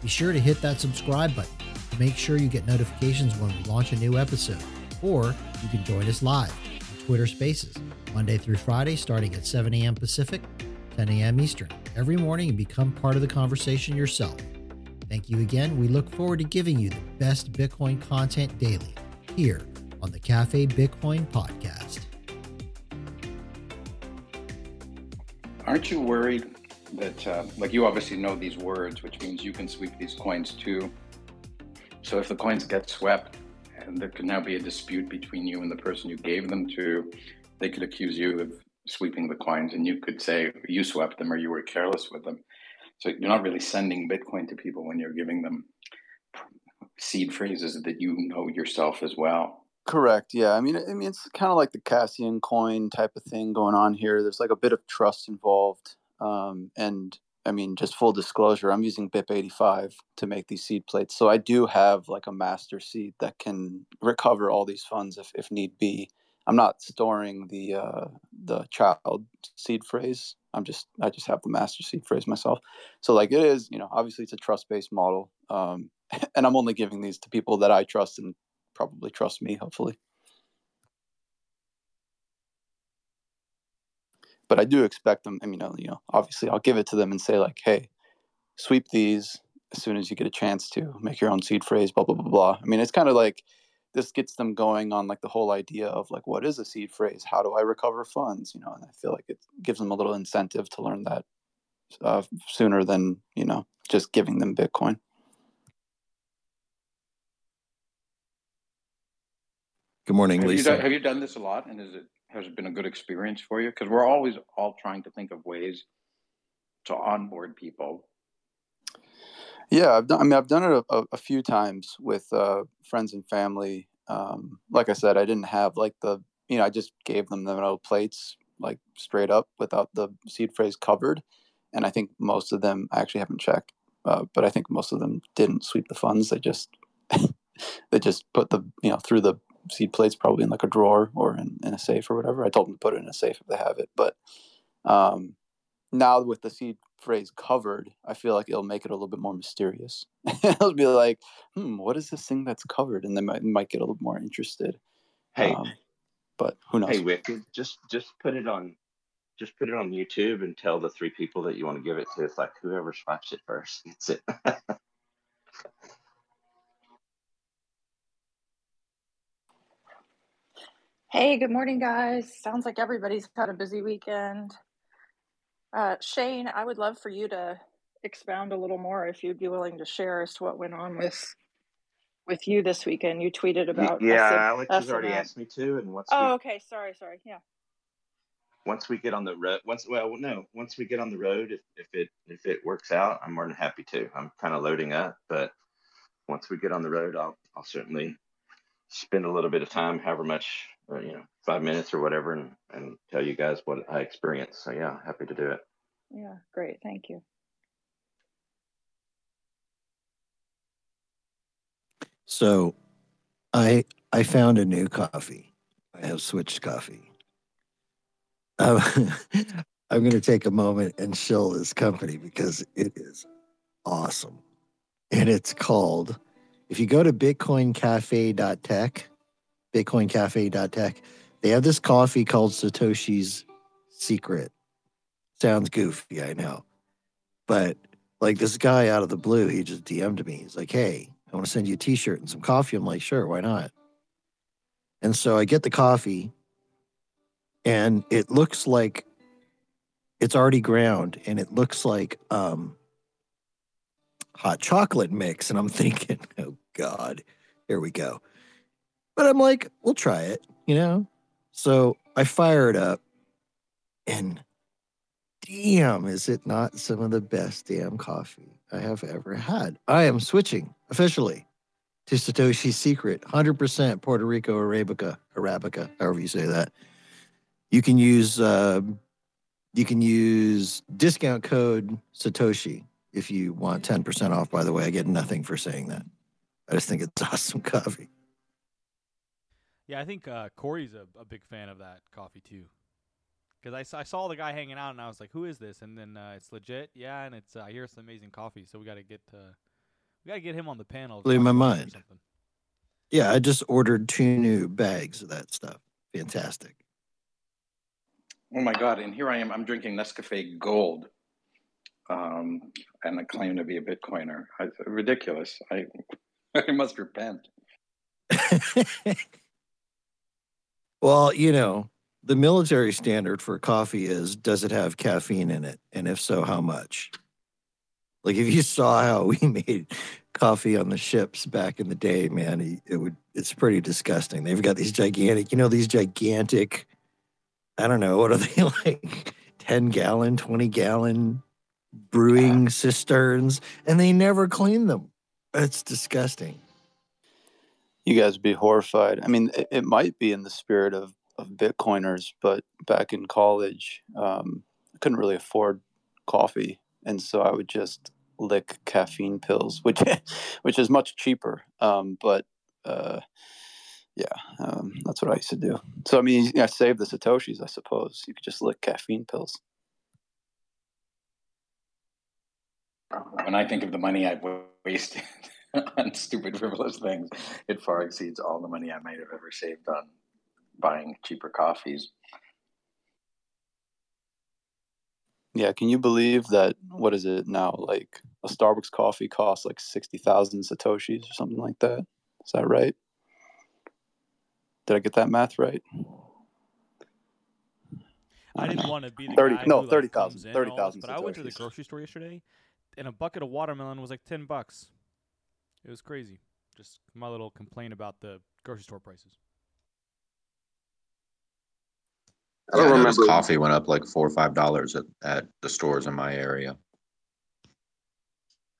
be sure to hit that subscribe button to make sure you get notifications when we launch a new episode. Or you can join us live on Twitter Spaces, Monday through Friday, starting at 7 a.m. Pacific, 10 a.m. Eastern, every morning and become part of the conversation yourself. Thank you again. We look forward to giving you the best Bitcoin content daily here on the Cafe Bitcoin podcast. Aren't you worried that, uh, like, you obviously know these words, which means you can sweep these coins too? So if the coins get swept, and there could now be a dispute between you and the person you gave them to, they could accuse you of sweeping the coins, and you could say you swept them or you were careless with them. So you're not really sending Bitcoin to people when you're giving them seed phrases that you know yourself as well. Correct. Yeah. I mean, I mean, it's kind of like the Casascius coin type of thing going on here. There's like a bit of trust involved, um, and I mean, just full disclosure, I'm using BIP85 to make these seed plates, so I do have like a master seed that can recover all these funds if if need be. I'm not storing the uh, the child seed phrase. I'm just I just have the master seed phrase myself. So like it is, you know, obviously it's a trust based model, um, and I'm only giving these to people that I trust and probably trust me, hopefully. But I do expect them. I mean, you know, obviously, I'll give it to them and say like, "Hey, sweep these as soon as you get a chance to make your own seed phrase." Blah blah blah blah. I mean, it's kind of like this gets them going on like the whole idea of like, what is a seed phrase? How do I recover funds? You know, and I feel like it gives them a little incentive to learn that uh, sooner than you know just giving them Bitcoin. Good morning, Have you, Lisa. done, have you done this a lot, and is it has been a good experience for you? Because we're always all trying to think of ways to onboard people. Yeah, I've done. I mean, I've done it a, a few times with uh, friends and family. Um, like I said, I didn't have like the you know I just gave them the no plates like straight up without the seed phrase covered, and I think most of them I actually haven't checked, uh, but I think most of them didn't sweep the funds. They just they just put the you know through the seed plates probably in like a drawer or in, in a safe or whatever. I told them to put it in a safe if they have it, but um, now with the seed phrase covered, I feel like it'll make it a little bit more mysterious. it'll be like, hmm, what is this thing that's covered? And they might, might get a little more interested. Hey, Um, but who knows? hey, Wicked, just just put it on, just put it on YouTube and tell the three people that you want to give it to. It's like whoever swipes it first gets it. Hey, good morning, guys. Sounds like everybody's had a busy weekend. Uh, Shane, I would love for you to expound a little more if you'd be willing to share as to what went on with with you this weekend. You tweeted about yeah, Alex has already asked me to, and once Oh, we okay. Sorry, sorry. Yeah. once we get on the road, once well, no, once we get on the road, if if it if it works out, I'm more than happy to. I'm kind of loading up, but once we get on the road, I'll I'll certainly spend a little bit of time, however much, uh, you know, five minutes or whatever, and and tell you guys what I experienced. So yeah, happy to do it. Yeah, great. Thank you. So, I I found a new coffee. I have switched coffee. Um, I'm going to take a moment and shill this company because it is awesome, and it's called. If you go to BitcoinCafe.tech, BitcoinCafe.tech, they have this coffee called Satoshi's Secret. Sounds goofy, I know, but like this guy out of the blue, he just DM'd me. He's like, "Hey, I want to send you a T-shirt and some coffee." I'm like, "Sure, why not?" And so I get the coffee, and it looks like it's already ground, and it looks like um, hot chocolate mix. And I'm thinking, "Oh God, here we go." But I'm like, "We'll try it," you know. So I fire it up, and damn, is it not some of the best damn coffee I have ever had. I am switching officially to Satoshi's Secret, 100% Puerto Rico Arabica, Arabica, however you say that. You can use uh, you can use discount code Satoshi if you want 10% off. By the way, I get nothing for saying that. I just think it's awesome coffee. Yeah, I think uh, Corey's a, a big fan of that coffee too. Because I, saw- I saw the guy hanging out and I was like, "Who is this?" And then uh, it's legit, yeah. And it's uh, I hear it's amazing coffee, so we got to get uh, we got to get him on the panel. to Blew my about it or mind. Yeah, I just ordered two new bags of that stuff. Fantastic. Oh my God! And here I am. I'm drinking Nescafe Gold, um, and I claim to be a Bitcoiner. I, ridiculous. I I must repent. well, you know, the military standard for coffee is does it have caffeine in it? And if so, how much? Like if you saw how we made coffee on the ships back in the day, man, it- would it's pretty disgusting. They've got these gigantic, you know, these gigantic I don't know, what are they like 10 gallon, 20 gallon brewing cisterns and they never clean them. It's disgusting. You guys be horrified. I mean, it, it might be in the spirit of, of Bitcoiners, but back in college, um, I couldn't really afford coffee, and so I would just lick caffeine pills, which which is much cheaper. Um, but uh, yeah, um, that's what I used to do. So I mean, yeah, save the satoshis, I suppose. You could just lick caffeine pills. When I think of the money I've wasted on stupid, frivolous things, it far exceeds all the money I might have ever saved on buying cheaper coffees. Yeah, can you believe that? What is it now? Like a Starbucks coffee costs like sixty thousand satoshis or something like that. Is that right? Did I get that math right? I don't didn't know. want to be the 30 guy no, who, like, 30,000, comes in and all this, But I went to the grocery store yesterday, and a bucket of watermelon was like ten bucks. It was crazy. Just my little complaint about the grocery store prices. I don't I noticed remember. coffee went up like four or five dollars at, at the stores in my area.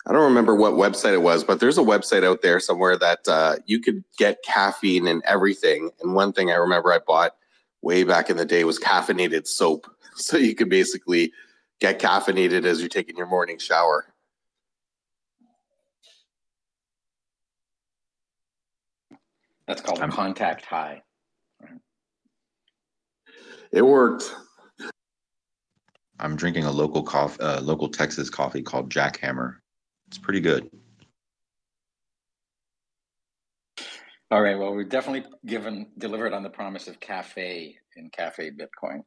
I don't remember what website it was, but there's a website out there somewhere that uh, you could get caffeine and everything. And one thing I remember I bought way back in the day was caffeinated soap. So you could basically get caffeinated as you're taking your morning shower. That's called a I'm- contact high. It worked. I'm drinking a local coffee, uh, local Texas coffee called Jackhammer. It's pretty good. All right. Well, we've definitely given delivered on the promise of cafe in Cafe Bitcoin.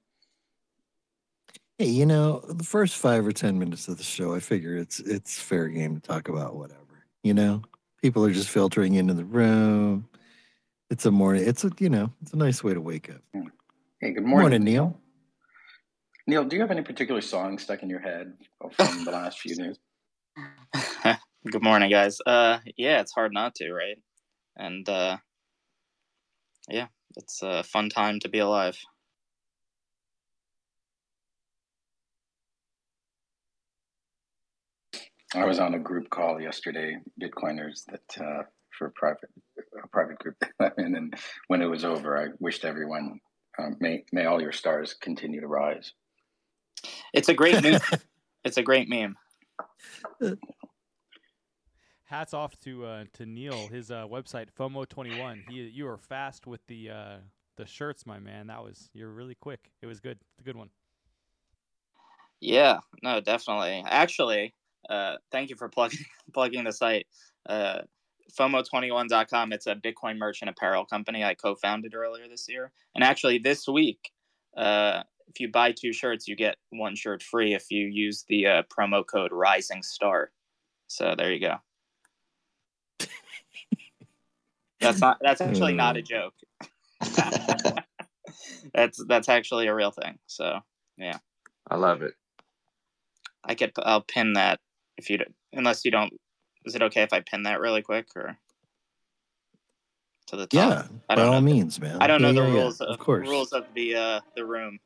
Hey, you know, the first five or ten minutes of the show, I figure it's it's fair game to talk about whatever. You know, people are just filtering into the room. It's a morning. It's a you know, it's a nice way to wake up. Hey, good Morning, morning, Neil. Neil, do you have any particular song stuck in your head from the last few days? Good morning, guys. Uh, yeah, it's hard not to, right? And uh, yeah, it's a fun time to be alive. I was on a group call yesterday, Bitcoiners, that uh, for a private a private group that I'm in, and when it was over, I wished everyone um, may may all your stars continue to rise. It's a great meme. it's a great meme. Hats off to uh, to Neil. His uh, website FOMO21. He you were fast with the uh, the shirts, my man. That was you're really quick. It was good. It's a good one. Yeah, no, definitely. Actually, uh, thank you for plugging plugging the site. Uh, FOMO21.com. It's a Bitcoin merchant apparel company I co-founded earlier this year. And actually, this week, uh, if you buy two shirts, you get one shirt free if you use the uh, promo code Rising Star. So there you go. That's not. That's actually not a joke. that's that's actually a real thing. So yeah. I love it. I could. I'll pin that if you. don't- Unless you don't. Is it okay if I pin that really quick or to the top? Yeah, I by don't all know. means, man. I don't know the yeah, yeah, rules of, Of course. rules of the uh the room.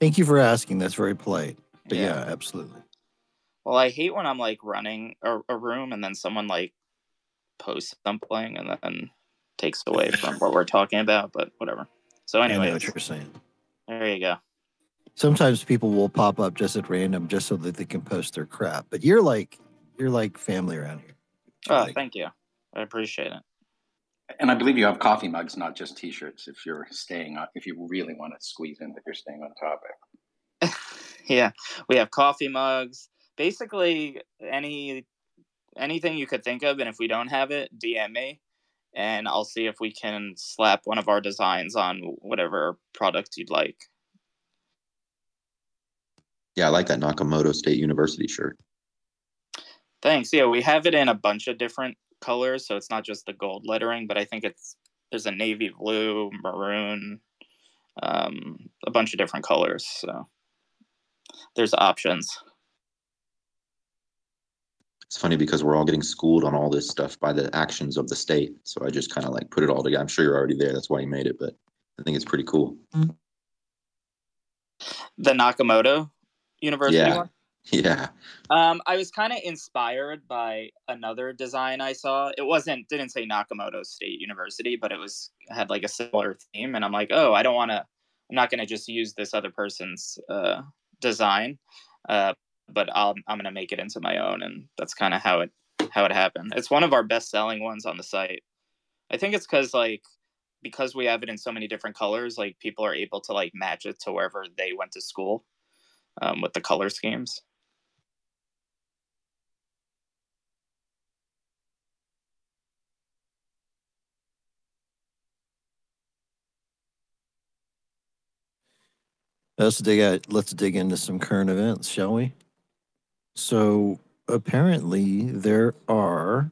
Thank you for asking. That's very polite. But yeah, Yeah. absolutely. Well, I hate when I'm like running a, a room and then someone like posts something and then takes away from what we're talking about, but whatever. So anyway, what you're saying. there you go. Sometimes people will pop up just at random just so that they can post their crap. But you're like you're like family around here. Oh, Like, thank you. I appreciate it. And I believe you have coffee mugs, not just T-shirts. If you're staying on, if you really want to squeeze in, if you're staying on topic. yeah, we have coffee mugs. Basically, any anything you could think of, and if we don't have it, DM me, and I'll see if we can slap one of our designs on whatever product you'd like. Yeah, I like that Nakamoto State University shirt. Thanks. Yeah, we have it in a bunch of different colors, so it's not just the gold lettering, but I think it's there's a navy blue, maroon, um, a bunch of different colors. So there's options. It's funny because we're all getting schooled on all this stuff by the actions of the state. So I just kind of like put it all together. I'm sure you're already there. That's why you made it, but I think it's pretty cool. The Nakamoto University Yeah. one. Yeah. Um, I was kind of inspired by another design I saw. It wasn't didn't say Nakamoto State University, but it was had like a similar theme, and I'm like, oh, I don't want to. I'm not going to just use this other person's uh, design, uh, but I'll, I'm going to make it into my own, and that's kind of how it how it happened. It's one of our best selling ones on the site. I think it's because like because we have it in so many different colors, like people are able to like match it to wherever they went to school um, with the color schemes. Let's dig at let's dig into some current events, shall we? So apparently there are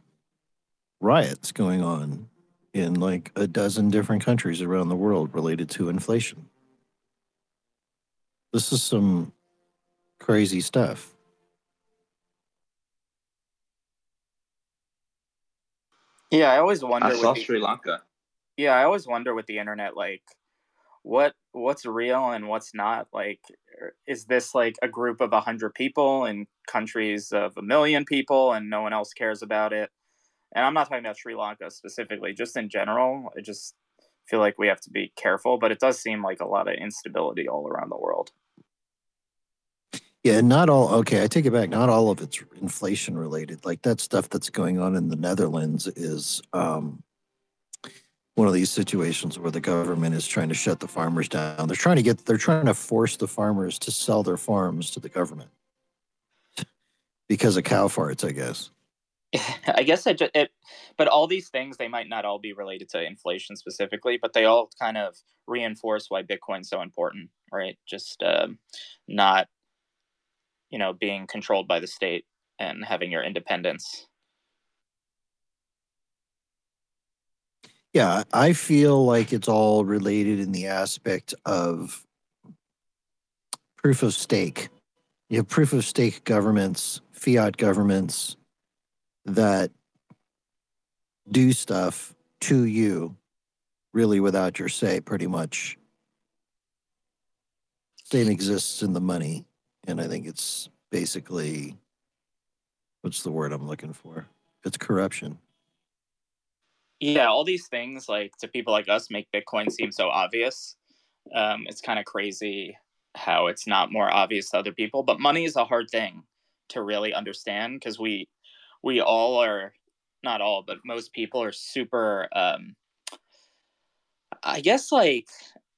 riots going on in like a dozen different countries around the world related to inflation. This is some crazy stuff. Yeah, I always wonder. I with saw the- Sri Lanka. yeah, I always wonder with the internet, like, what what's real and what's not. Like, is this like a group of a hundred people in countries of a million people, and no one else cares about it? And I'm not talking about Sri Lanka specifically, just in general. I just feel like we have to be careful, but it does seem like a lot of instability all around the world. Yeah, not all okay, I take it back. Not all of it's inflation related. Like that stuff that's going on in the Netherlands is um one of these situations where the government is trying to shut the farmers down. They're trying to get they're trying to force the farmers to sell their farms to the government. Because of cow farts, I guess. I guess it, it, but all these things they might not all be related to inflation specifically, but they all kind of reinforce why Bitcoin's so important, right? Just um, not, you know, being controlled by the state and having your independence. Yeah, I feel like it's all related in the aspect of proof of stake. You have proof of stake governments, fiat governments that do stuff to you really without your say, pretty much. Same exists in the money. And I think it's basically what's the word I'm looking for? It's corruption. Yeah, all these things like to people like us make Bitcoin seem so obvious. Um, it's kind of crazy how it's not more obvious to other people. But money is a hard thing to really understand because we we all are not all, but most people are super. Um, I guess like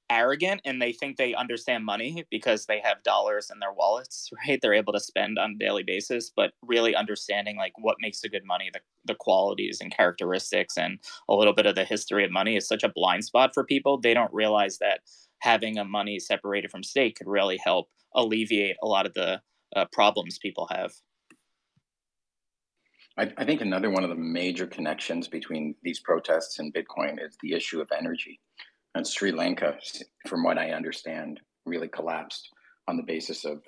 arrogant and they think they understand money because they have dollars in their wallets right? They're able to spend on a daily basis but really understanding like what makes a good money the, the qualities and characteristics and a little bit of the history of money is such a blind spot for people. They don't realize that having a money separated from state could really help alleviate a lot of the uh, problems people have. I, I think another one of the major connections between these protests and Bitcoin is the issue of energy. And Sri Lanka, from what I understand, really collapsed on the basis of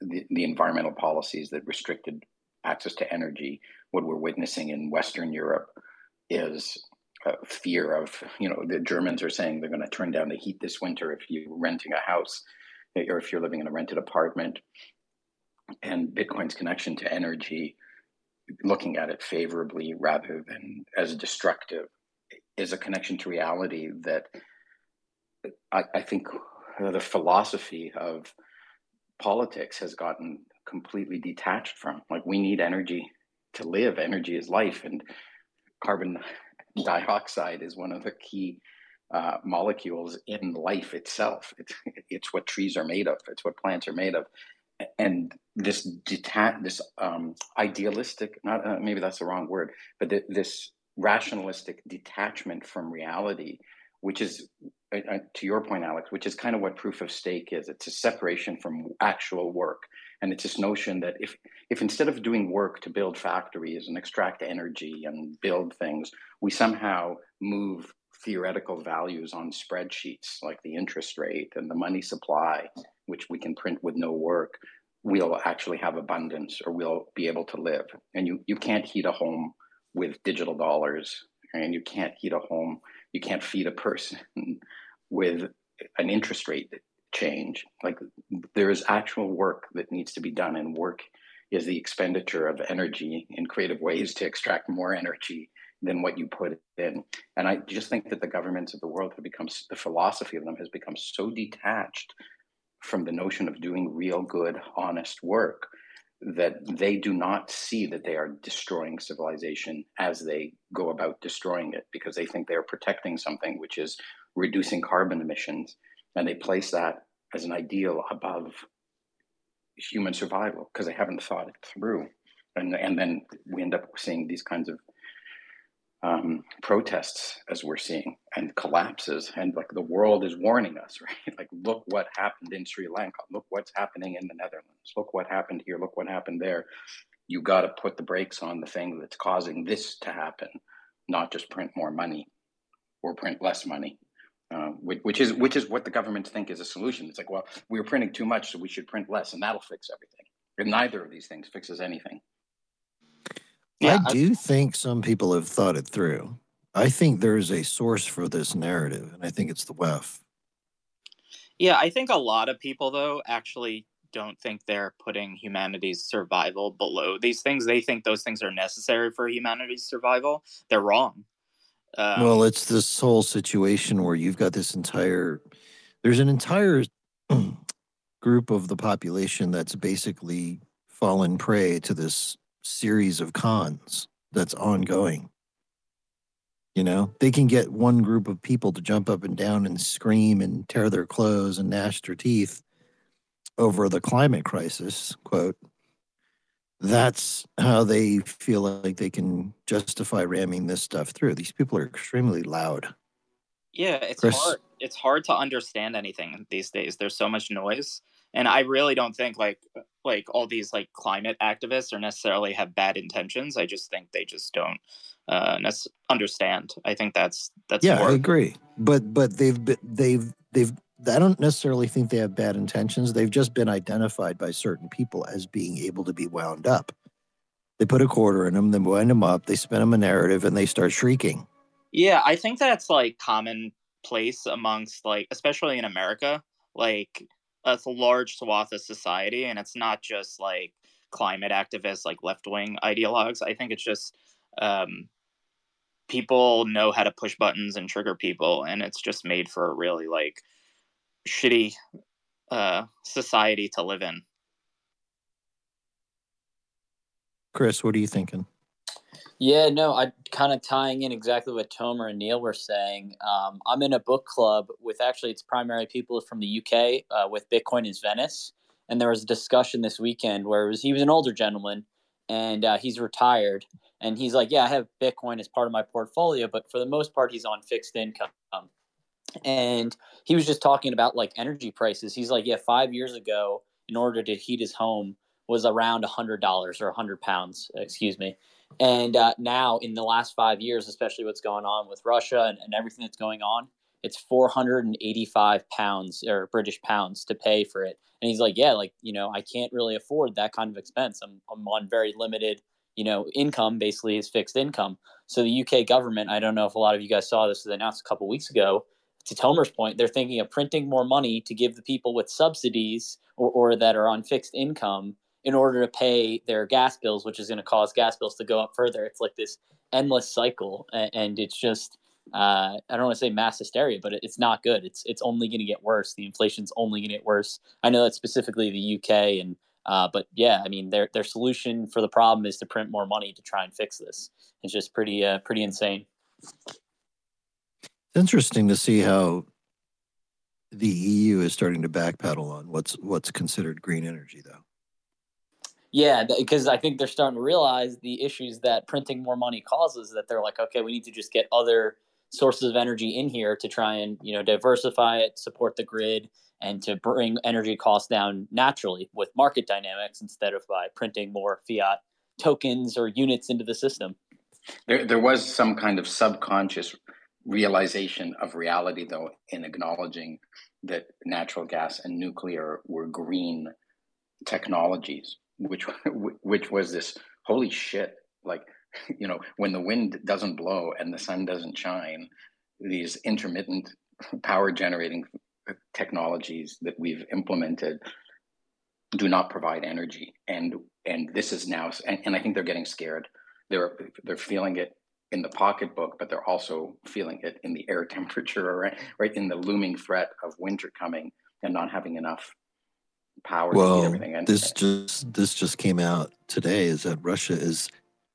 the, the environmental policies that restricted access to energy. What we're witnessing in Western Europe is fear of, you know, the Germans are saying they're going to turn down the heat this winter if you're renting a house or if you're living in a rented apartment. and Bitcoin's connection to energy, looking at it favorably rather than as destructive, is a connection to reality that I, I think the philosophy of politics has gotten completely detached from. Like, we need energy to live, energy is life, and carbon dioxide is one of the key uh, molecules in life itself. It's, it's what trees are made of, it's what plants are made of. And this detach, this um, idealistic, not uh, maybe that's the wrong word, but th- this rationalistic detachment from reality, which is to your point, Alex, which is kind of what proof of stake is. It's a separation from actual work, and it's this notion that if if instead of doing work to build factories and extract energy and build things, we somehow move theoretical values on spreadsheets like the interest rate and the money supply, which we can print with no work, we'll actually have abundance or we'll be able to live. And you you can't heat a home with digital dollars, and you can't heat a home you can't feed a person with an interest rate change. Like there is actual work that needs to be done, and work is the expenditure of energy in creative ways to extract more energy than what you put in. And I just think that the governments of the world have become the philosophy of them has become so detached from the notion of doing real good, honest work that they do not see that they are destroying civilization as they go about destroying it because they think they are protecting something which is reducing carbon emissions and they place that as an ideal above human survival because they haven't thought it through. And and then we end up seeing these kinds of um, protests as we're seeing and collapses and like the world is warning us right? Like look what happened in sri lanka. Look what's happening in the netherlands. Look what happened here. Look what happened there. You got to put the brakes on the thing that's causing this to happen not just print more money or print less money uh, which, which is which is what the governments think is a solution. It's like well we are printing too much so we should print less and that'll fix everything. And neither of these things fixes anything yeah, I do think some people have thought it through. I think there is a source for this narrative, and I think it's the WEF. Yeah, I think a lot of people, though, actually don't think they're putting humanity's survival below these things. They think those things are necessary for humanity's survival. They're wrong. Um, well, it's this whole situation where you've got this entire, there's an entire group of the population that's basically fallen prey to this series of cons that's ongoing. You know, they can get one group of people to jump up and down and scream and tear their clothes and gnash their teeth over the climate crisis, quote. That's how they feel like they can justify ramming this stuff through. These people are extremely loud. Yeah, it's Chris? hard. It's hard to understand anything these days. There's so much noise and i really don't think like like all these like climate activists are necessarily have bad intentions. I just think they just don't uh understand. I think that's that's yeah i agree. But but they've been they've they've i don't necessarily think they have bad intentions. They've just been identified by certain people as being able to be wound up. They put a quarter in them then wind them up they spin them a narrative and they start shrieking. Yeah i think that's like commonplace amongst like especially in america. Like a large swath of society, and it's not just like climate activists, like left wing ideologues. I think it's just um, people know how to push buttons and trigger people, and it's just made for a really like shitty uh, society to live in. Chris, what are you thinking? Yeah, no, I kind of tying in exactly what Tomer and Neil were saying. Um, I'm in a book club with actually it's primarily people from the UK uh, with Bitcoin is Venice, and there was a discussion this weekend where was he was an older gentleman and uh, he's retired, and he's like, yeah, I have Bitcoin as part of my portfolio, but for the most part, he's on fixed income. And he was just talking about like energy prices. He's like, yeah, five years ago, in order to heat his home was around a hundred dollars or a hundred pounds, excuse me and uh, now, in the last five years, especially what's going on with Russia and, and everything that's going on, it's 485 pounds or British pounds to pay for it. And he's like, yeah, like, you know, I can't really afford that kind of expense. I'm, I'm on very limited, you know, income, basically is fixed income. So the UK government, I don't know if a lot of you guys saw this, they announced a couple weeks ago. To Tomer's point, they're thinking of printing more money to give the people with subsidies or, or that are on fixed income in order to pay their gas bills, which is going to cause gas bills to go up further. It's like this endless cycle, and it's just uh, I don't want to say mass hysteria, but it's not good. It's it's only going to get worse. The inflation's only going to get worse. I know that's specifically the UK, and uh, but yeah, I mean their their solution for the problem is to print more money to try and fix this. It's just pretty uh, pretty insane. It's interesting to see how the EU is starting to backpedal on what's what's considered green energy, though. Yeah, because I think they're starting to realize the issues that printing more money causes. That they're like, okay, we need to just get other sources of energy in here to try and you know diversify it, support the grid, and to bring energy costs down naturally with market dynamics instead of by printing more fiat tokens or units into the system. There, there was some kind of subconscious realization of reality, though, in acknowledging that natural gas and nuclear were green technologies, which which was this holy shit, like you know, when the wind doesn't blow and the sun doesn't shine, these intermittent power generating technologies that we've implemented do not provide energy. And and this is now and, and i think they're getting scared. They're they're feeling it in the pocketbook but they're also feeling it in the air temperature right right in the looming threat of winter coming and not having enough power well, everything and this just this just came out today is that russia is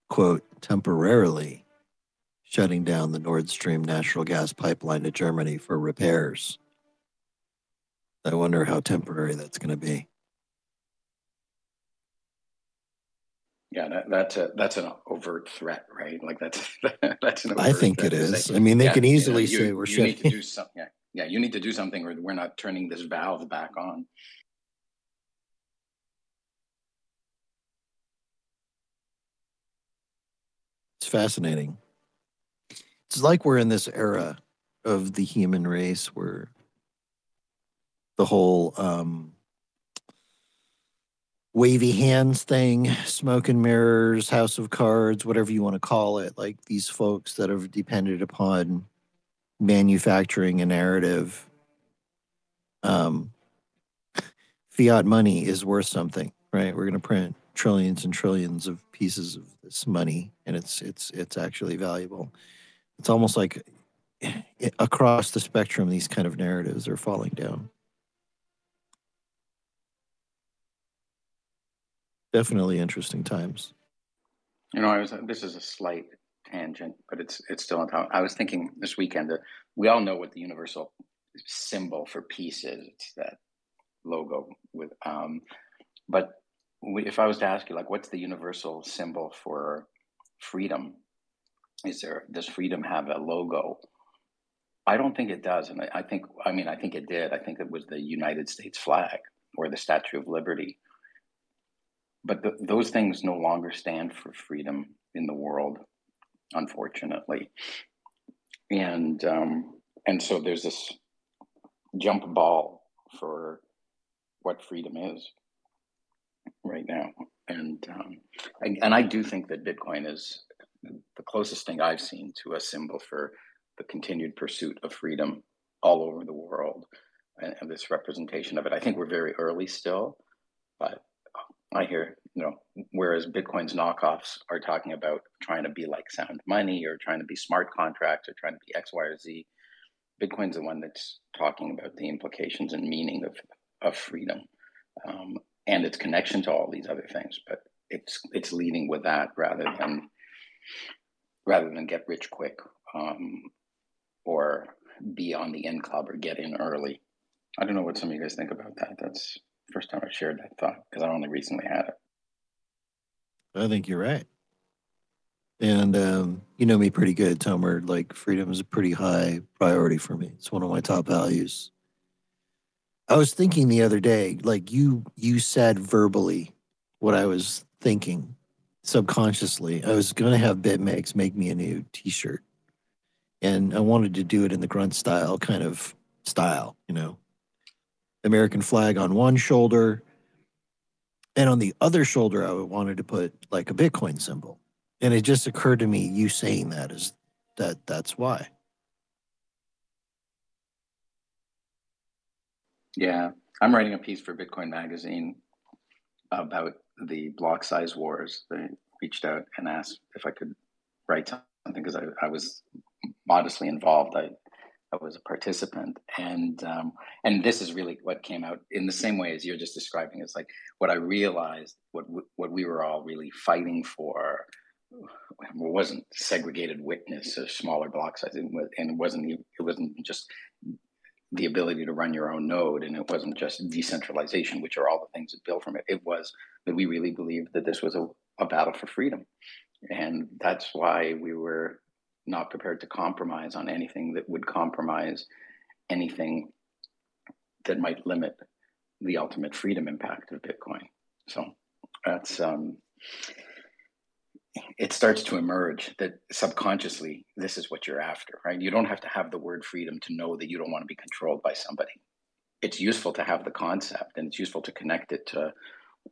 quote, temporarily shutting down the Nord Stream natural gas pipeline to Germany for repairs. I wonder how temporary that's going to be. Yeah, that, that's a that's an overt threat, right? Like that's that's an. I think it is. Say, I mean, they yeah, can easily you know, you, say we're you shutting. need to do something. Yeah, yeah, you need to do something, or we're not turning this valve back on. It's fascinating. It's like we're in this era of the human race where the whole um, wavy hands thing, smoke and mirrors, house of cards, whatever you want to call it, like these folks that have depended upon manufacturing a narrative. Um, fiat money is worth something, right? We're going to print trillions and trillions of pieces of this money and it's it's it's actually valuable. It's almost like across the spectrum these kind of narratives are falling down. Definitely interesting times. You know i was this is a slight tangent but it's it's still on top. I was thinking this weekend that we all know what the universal symbol for peace is. It's that logo with um but if I was to ask you, like, what's the universal symbol for freedom? Is there does freedom have a logo? I don't think it does, and I, I think I mean I think it did. I think it was the United States flag or the Statue of Liberty. But the, those things no longer stand for freedom in the world, unfortunately. And um, and so there's this jump ball for what freedom is right now. And um, and, and I do think that Bitcoin is the closest thing I've seen to a symbol for the continued pursuit of freedom all over the world and, and this representation of it. I think we're very early still, but I hear, you know, whereas Bitcoin's knockoffs are talking about trying to be like sound money or trying to be smart contracts or trying to be X, Y, or Z, Bitcoin's the one that's talking about the implications and meaning of, of freedom. Um, and its connection to all these other things. But it's it's leading with that rather than rather than get rich quick um, or be on the in club or get in early. I don't know what some of you guys think about that. That's first time I shared that thought because I only recently had it. I think you're right. And um, you know me pretty good, Tomer. Like freedom is a pretty high priority for me. It's one of my top values. I was thinking the other day, like you you said verbally what I was thinking subconsciously. I was going to have BitMEX make me a new T-shirt, and I wanted to do it in the grunt style kind of style, you know, American flag on one shoulder, and on the other shoulder, I wanted to put like a Bitcoin symbol. And it just occurred to me, you saying that is that that's why. Yeah, I'm writing a piece for Bitcoin Magazine about the block size wars, they reached out and asked if I could write something because I, I was modestly involved. I I was a participant, and um, and this is really what came out in the same way as you're just describing. It's like what I realized, what what we were all really fighting for, wasn't segregated witness or smaller block size, and wasn't it wasn't just the ability to run your own node, and it wasn't just decentralization, which are all the things that built from it. It was that we really believed that this was a, a battle for freedom, and that's why we were not prepared to compromise on anything that would compromise anything that might limit the ultimate freedom impact of Bitcoin. So that's um, it starts to emerge that subconsciously this is what you're after, right? You don't have to have the word freedom to know that you don't want to be controlled by somebody. It's useful to have the concept and it's useful to connect it to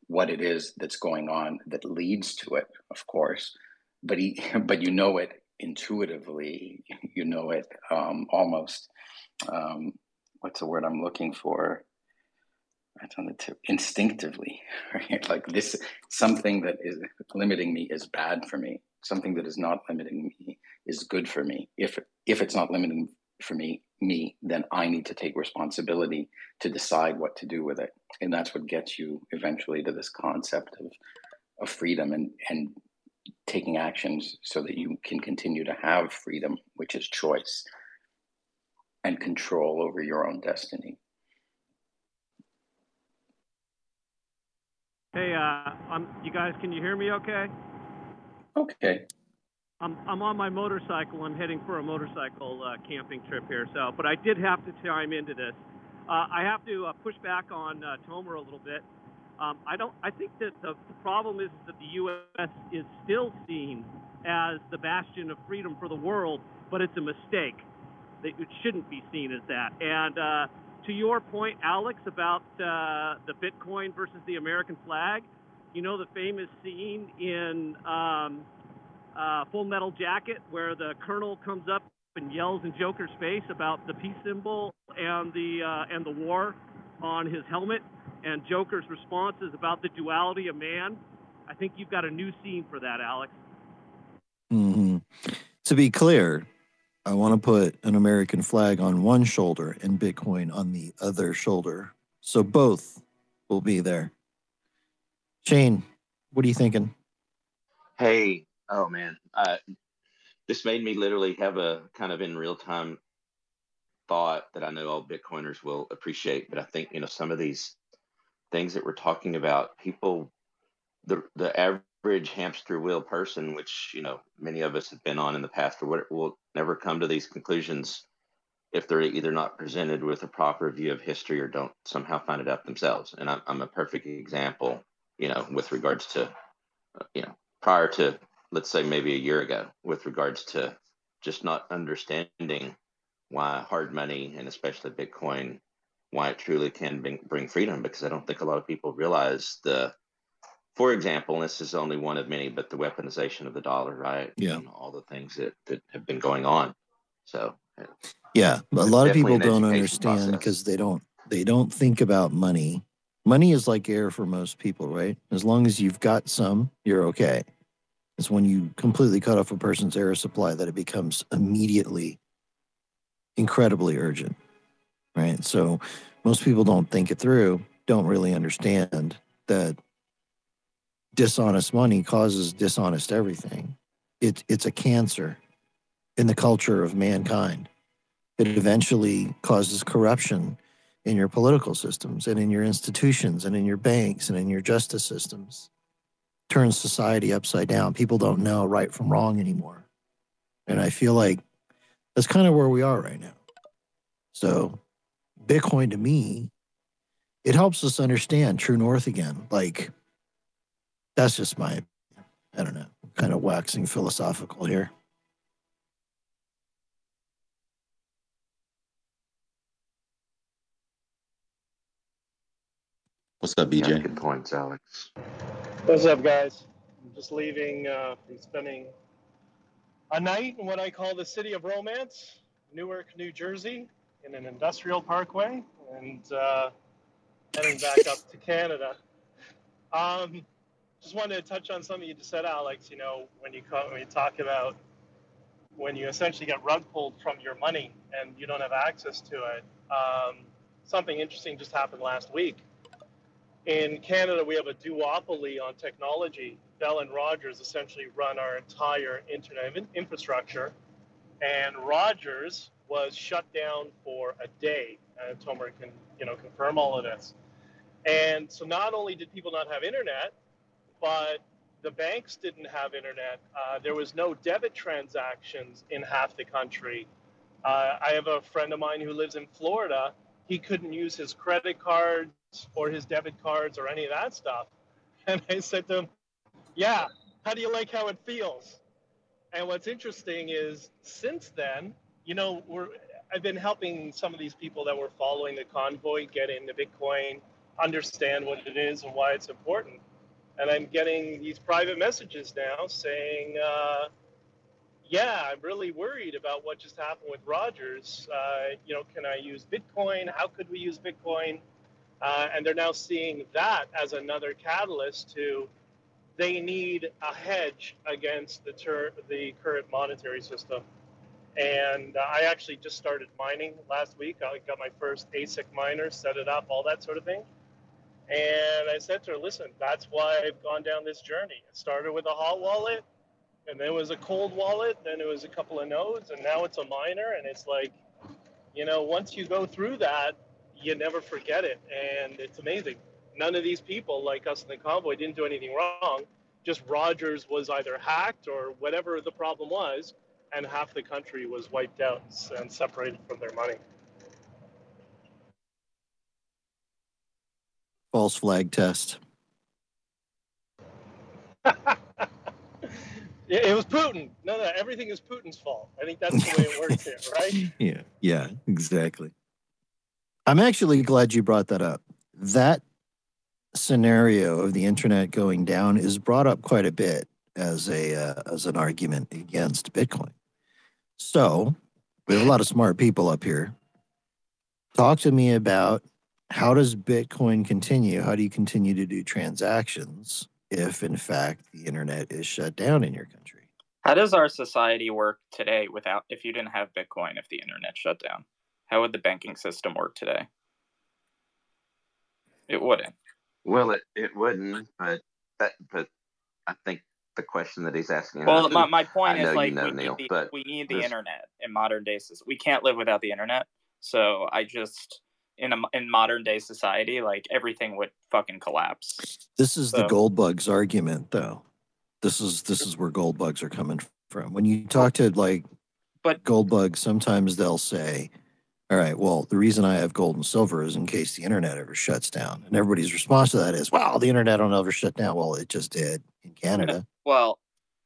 what it is that's going on that leads to it, of course. But he, but you know it intuitively, you know it um, almost. Um, what's the word I'm looking for? It's on the tip. Instinctively, right? Like this, something that is limiting me is bad for me. Something that is not limiting me is good for me. If if it's not limiting for me, me, then I need to take responsibility to decide what to do with it, and that's what gets you eventually to this concept of of freedom and and taking actions so that you can continue to have freedom, which is choice and control over your own destiny. Hey, uh, I'm, you guys, can you hear me okay? Okay. I'm, I'm on my motorcycle. I'm heading for a motorcycle uh, camping trip here. So, but I did have to chime into this. Uh, I have to uh, push back on uh, Tomer a little bit. Um, I don't. I think that the, the problem is that the U.S. is still seen as the bastion of freedom for the world, but it's a mistake. It shouldn't be seen as that. And uh, to your point, Alex, about uh, the Bitcoin versus the American flag, you know the famous scene in um, uh, Full Metal Jacket where the colonel comes up and yells in Joker's face about the peace symbol and the uh, and the war on his helmet and Joker's response is about the duality of man. I think you've got a new scene for that, Alex. Mm-hmm. To be clear, I want to put an American flag on one shoulder and Bitcoin on the other shoulder. So both will be there. Shane, what are you thinking? Hey, oh man, this made me literally have a kind of in real time thought that I know all Bitcoiners will appreciate. But I think you know some of these things that we're talking about, people, the the average hamster wheel person, which you know many of us have been on in the past, or what will never come to these conclusions if they're either not presented with a proper view of history or don't somehow find it out themselves. And I'm, I'm a perfect example, you know, with regards to, uh, you know, prior to let's say maybe a year ago, with regards to just not understanding why hard money and especially Bitcoin why it truly can bring, bring freedom because I don't think a lot of people realize the, for example, this is only one of many, but the weaponization of the dollar, right? Yeah. And all the things that, that have been going on. So, yeah, a lot of people don't understand because they don't they don't think about money. Money is like air for most people, right? As long as you've got some, you're okay. It's when you completely cut off a person's air supply that it becomes immediately incredibly urgent right? So most people don't think it through, don't really understand that dishonest money causes dishonest everything. It, it's a cancer in the culture of mankind. It eventually causes corruption in your political systems and in your institutions and in your banks and in your justice systems. Turns society upside down. People don't know right from wrong anymore. And I feel like that's kind of where we are right now. So Bitcoin to me, it helps us understand true north again. Like, that's just my, I don't know, kind of waxing philosophical here. What's up, BJ? good points, Alex. What's up, guys? I'm just leaving uh, from spending a night in what I call the city of romance, Newark, New Jersey in an industrial parkway and uh, heading back up to Canada. Um, just wanted to touch on something you just said, Alex. You know, when you when you talk about when you essentially get rug pulled from your money and you don't have access to it. Um, something interesting just happened last week. In Canada, we have a duopoly on technology. Bell and Rogers essentially run our entire internet infrastructure, and Rogers was shut down for a day. And Tomer can you know confirm all of this. And so not only did people not have internet, but the banks didn't have internet. Uh, there was no debit transactions in half the country. Uh, I have a friend of mine who lives in Florida. He couldn't use his credit cards or his debit cards or any of that stuff. And I said to him, Yeah, how do you like how it feels? And what's interesting is since then, you know, we're I've been helping some of these people that were following the convoy get into Bitcoin, understand what it is and why it's important and I'm getting these private messages now saying, uh, "Yeah, I'm really worried about what just happened with Rogers. Uh, you know, can I use Bitcoin? How could we use Bitcoin?" Uh, and they're now seeing that as another catalyst to they need a hedge against the ter- the current monetary system. And I actually just started mining last week. I got my first ASIC miner, set it up, all that sort of thing. And I said to her, listen, that's why I've gone down this journey. It started with a hot wallet, and then it was a cold wallet, then it was a couple of nodes, and now it's a miner. And it's like, you know, once you go through that, you never forget it. And it's amazing. None of these people, like us in the convoy, didn't do anything wrong. Just Rogers was either hacked or whatever the problem was, and half the country was wiped out and separated from their money. False flag test. it was Putin. No, no, everything is Putin's fault. I think that's the way it works here, right? Yeah, yeah, exactly. I'm actually glad you brought that up. That scenario of the internet going down is brought up quite a bit as a uh, as an argument against Bitcoin. So we have a lot of smart people up here. Talk to me about how does Bitcoin continue? How do you continue to do transactions if, in fact, the internet is shut down in your country? How does our society work today without if you didn't have Bitcoin if the internet shut down? How would the banking system work today? It wouldn't. Well, it, it wouldn't, but that but I think the question that he's asking. Well, my, my point is like you know, we, Neil, need the, we need the internet in modern days. We can't live without the internet. So I just in a in modern day society, like everything would fucking collapse. This is so. the gold bugs argument, though. This is this is where gold bugs are coming from. When you talk to like, but gold bugs, sometimes they'll say, "All right, well, the reason I have gold and silver is in case the internet ever shuts down." And everybody's response to that is, "Well, the internet will never shut down." Well, it just did in Canada. Well,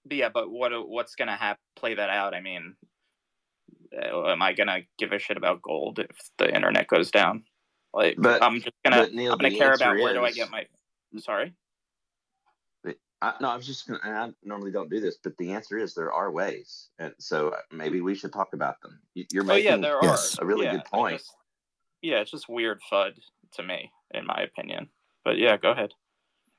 yeah, but what what's gonna have play that out? I mean, am I gonna give a shit about gold if the internet goes down? Like, but I'm just gonna Neil, I'm gonna care about where do I get my. I'm sorry. I, no, I was just gonna. I normally don't do this, but the answer is there are ways, and so uh, maybe we should talk about them. You're making oh, yeah, there are. a really yeah, good point. Just, yeah, it's just weird fud to me, in my opinion. But yeah, go ahead.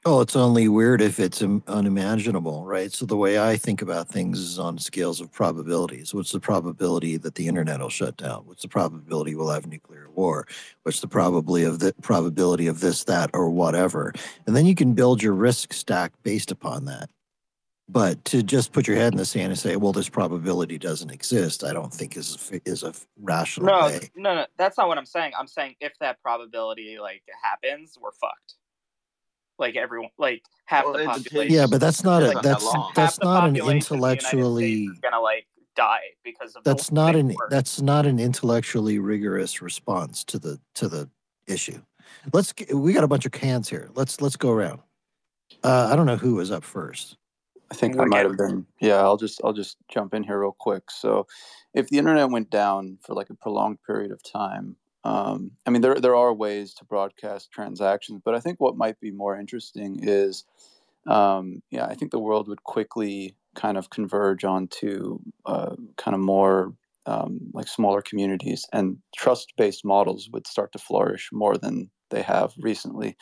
Oh, it's only weird if it's unimaginable, right? So the way I think about things is on scales of probabilities. What's the probability that the internet will shut down? What's the probability we'll have nuclear war? What's the probability of the probability of this, that, or whatever? And then you can build your risk stack based upon that. But to just put your head in the sand and say, "Well, this probability doesn't exist," I don't think is is a rational no, way. No, no, that's not what I'm saying. I'm saying if that probability like happens, we're fucked like everyone like half well, the population yeah but that's not a that's that's not an intellectually gonna like die because of that's not an work. that's not an intellectually rigorous response to the to the issue. Let's we got a bunch of cans here. Let's let's go around. Uh i don't know who was up first. I think i might have been yeah i'll just i'll just jump in here real quick. So if the internet went down for like a prolonged period of time um, I mean, there there are ways to broadcast transactions, but I think what might be more interesting is, um, yeah, I think the world would quickly kind of converge onto uh, kind of more um, like smaller communities, and trust-based models would start to flourish more than they have recently.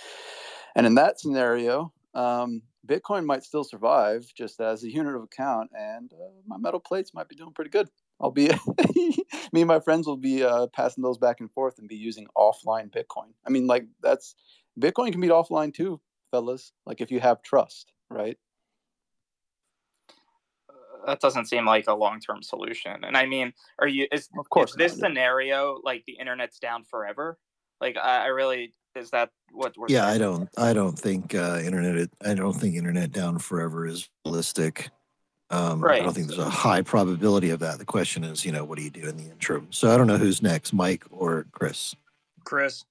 And in that scenario, um, Bitcoin might still survive just as a unit of account, and uh, my metal plates might be doing pretty good. I'll be me and my friends will be uh, passing those back and forth and be using offline Bitcoin. I mean, like that's Bitcoin can be offline too, fellas. Like if you have trust, right? that doesn't seem like a long-term solution. And I mean, are you is, of course is this not, yeah. scenario like the internet's down forever? Like I, I really is that what we're Yeah, I don't. I don't think uh, internet. I don't think internet down forever is realistic. Um, I don't think there's a high probability of that. The question is, you know, what do you do in the interim? So I don't know who's next, Mike or Chris. Chris.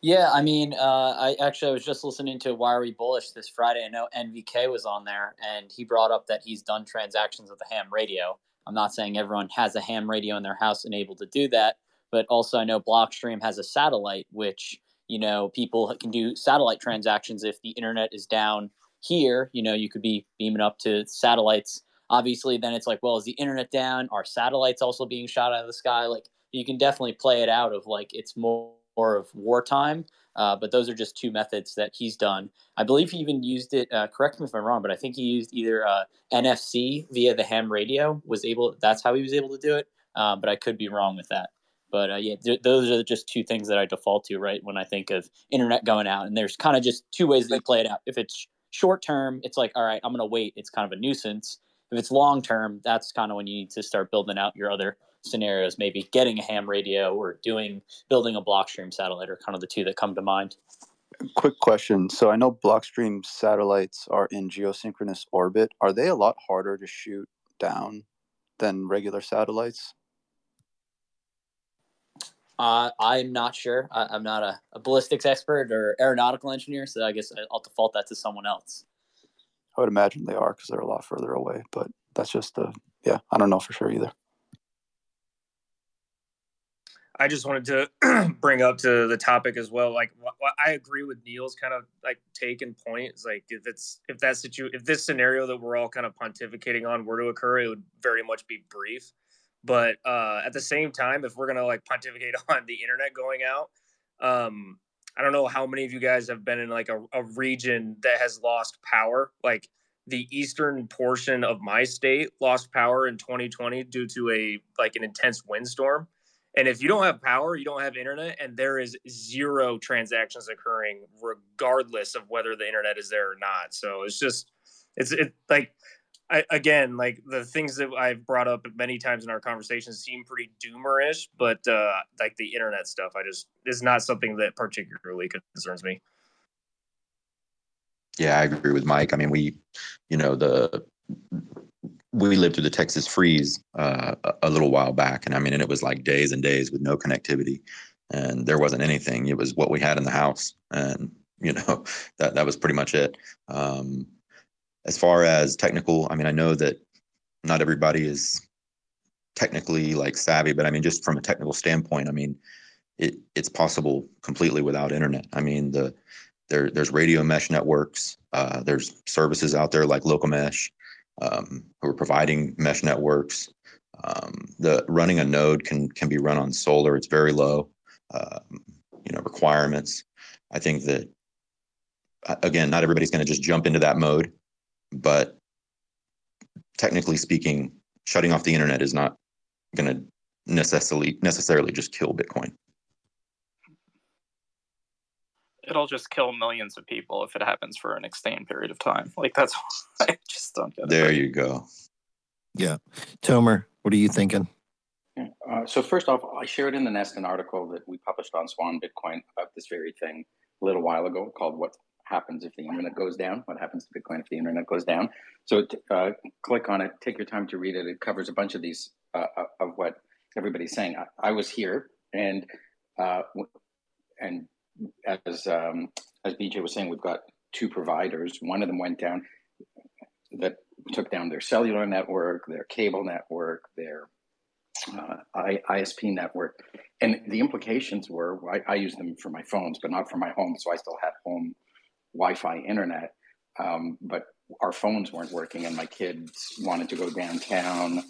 Yeah, I mean, uh, I actually I was just listening to Why Are We Bullish this Friday. I know NVK was on there, and he brought up that he's done transactions with a ham radio. I'm not saying everyone has a ham radio in their house and able to do that, but also I know Blockstream has a satellite, which you know people can do satellite transactions if the internet is down here. You know, you could be beaming up to satellites. Obviously, then it's like, well, is the internet down? Are satellites also being shot out of the sky? Like, you can definitely play it out of like it's more of wartime. Uh, but those are just two methods that he's done. I believe he even used it. Uh, correct me if I'm wrong, but I think he used either uh, NFC via the ham radio. Was able. That's how he was able to do it. Uh, but I could be wrong with that. But uh, yeah, th- those are just two things that I default to, right, when I think of internet going out. And there's kind of just two ways that you play it out. If it's short term, it's like, all right, I'm going to wait. It's kind of a nuisance. If it's long term, that's kind of when you need to start building out your other scenarios. Maybe getting a ham radio or doing building a Blockstream satellite are kind of the two that come to mind. Quick question. So I know Blockstream satellites are in geosynchronous orbit. Are they a lot harder to shoot down than regular satellites? Uh, I'm not sure. I, I'm not a, a ballistics expert or aeronautical engineer, so I guess I'll default that to someone else. I would imagine they are because they're a lot further away. But that's just a yeah. I don't know for sure either. I just wanted to bring up to the topic as well. Like, wh- wh- I agree with Neil's kind of like take and point. It's like if it's if that situ if this scenario that we're all kind of pontificating on were to occur, it would very much be brief. But uh, at the same time, if we're gonna like pontificate on the internet going out, um, I don't know how many of you guys have been in like a, a region that has lost power. Like the eastern portion of my state lost power in 2020 due to a like an intense windstorm. And if you don't have power, you don't have internet, and there is zero transactions occurring, regardless of whether the internet is there or not. So it's just, it's it like, I, again, like the things that I've brought up many times in our conversations seem pretty doomerish, but uh, like the internet stuff, I just is not something that particularly concerns me. Yeah, I agree with Mike. I mean, we, you know, the we lived through the Texas freeze uh, a- little while back, and I mean, and it was like days and days with no connectivity, and there wasn't anything. It was what we had in the house, and you know, that that was pretty much it. Um, as far as technical, I mean, I know that not everybody is technically like savvy, but I mean, just from a technical standpoint, I mean, it it's possible completely without internet. I mean, the there there's radio mesh networks. Uh, there's services out there like Locha Mesh um, who are providing mesh networks. Um, the running a node can can be run on solar. It's very low, um, you know, requirements. I think that uh, again, not everybody's going to just jump into that mode, but technically speaking, shutting off the internet is not going to necessarily necessarily just kill Bitcoin. It'll just kill millions of people if it happens for an extended period of time. Like that's I just don't get it. There you go. Yeah, Tomer, what are you thinking? Uh, so first off, I shared in the Nest an article that we published on Swan Bitcoin about this very thing a little while ago, called "What Happens If the Internet Goes Down." What happens to Bitcoin if the internet goes down? So uh, click on it, take your time to read it. It covers a bunch of these uh, of what everybody's saying. I, I was here, and uh, and as um, as BJ was saying, we've got two providers. One of them went down that took down their cellular network, their cable network, their uh, ISP network, and the implications were I, I use them for my phones, but not for my home. So I still had home Wi-Fi internet, um, but our phones weren't working, and my kids wanted to go downtown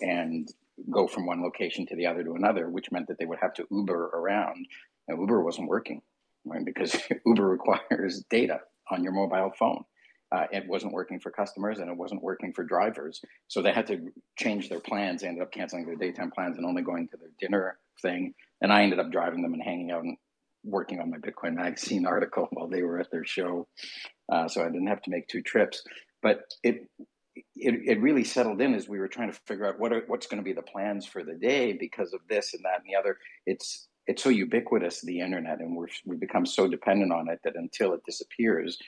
and go from one location to the other to another, which meant that they would have to Uber around. And Uber wasn't working, right? Because Uber requires data on your mobile phone. uh, it wasn't working for customers and it wasn't working for drivers. So they had to change their plans. They ended up canceling their daytime plans and only going to their dinner thing. And I ended up driving them and hanging out and working on my Bitcoin Magazine article while they were at their show. Uh, so I didn't have to make two trips. But it, it, it really settled in as we were trying to figure out what are, what's going to be the plans for the day because of this and that and the other. It's it's so ubiquitous the internet, and we're we become so dependent on it that until it disappears,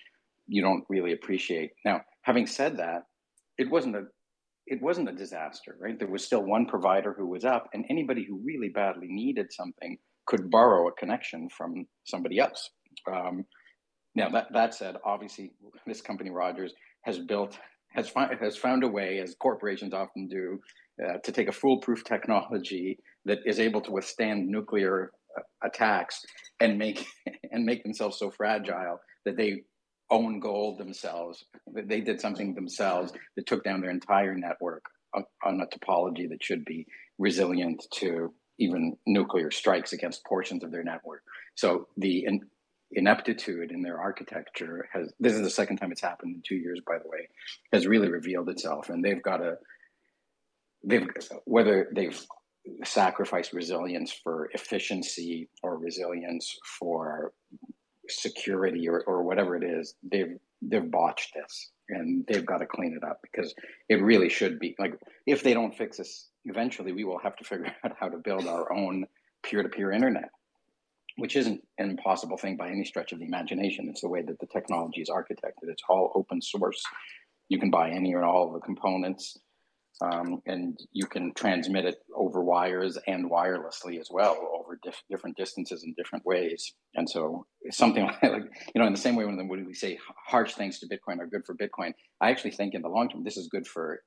you don't really appreciate. Now, having said that, it wasn't a it wasn't a disaster, right? There was still one provider who was up, and anybody who really badly needed something could borrow a connection from somebody else. Um, now that that said, obviously this company Rogers has built has found has found a way, as corporations often do, uh, to take a foolproof technology that is able to withstand nuclear uh, attacks and make and make themselves so fragile that they own gold themselves. They did something themselves that took down their entire network on, on a topology that should be resilient to even nuclear strikes against portions of their network. So the in, ineptitude in their architecture has this is the second time it's happened in two years by the way has really revealed itself and they've got a they've whether they've sacrificed resilience for efficiency or resilience for security or, or whatever it is they've they've botched this and they've got to clean it up because it really should be like if they don't fix this eventually we will have to figure out how to build our own peer-to-peer internet which isn't an impossible thing by any stretch of the imagination. It's the way that the technology is architected. It's all open source. You can buy any or all of the components, um, and you can transmit it over wires and wirelessly as well over dif- different distances in different ways. And so, something like, you know, in the same way when we say harsh things to Bitcoin are good for Bitcoin, I actually think in the long term this is good for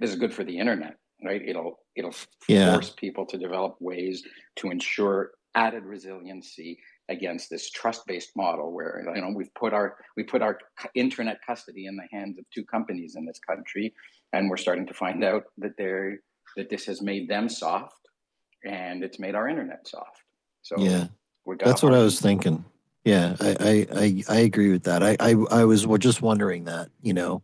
this is good for the internet right it'll it'll yeah. force people to develop ways to ensure added resiliency against this trust-based model where you know we've put our we put our internet custody in the hands of two companies in this country and we're starting to find out that they're that this has made them soft and it's made our internet soft. So yeah. that's what i was thinking. Yeah I, I i i agree with that. I i, I was just wondering that you know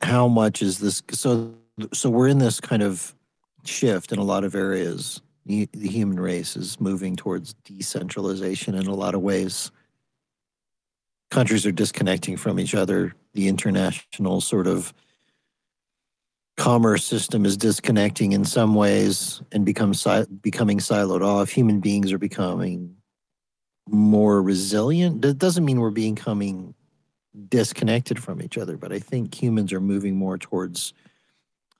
how much is this so so we're in this kind of shift in a lot of areas. The, the human race is moving towards decentralization in a lot of ways. Countries are disconnecting from each other. The international sort of commerce system is disconnecting in some ways and become si- becoming siloed off. Human beings are becoming more resilient. That doesn't mean we're becoming disconnected from each other, but I think humans are moving more towards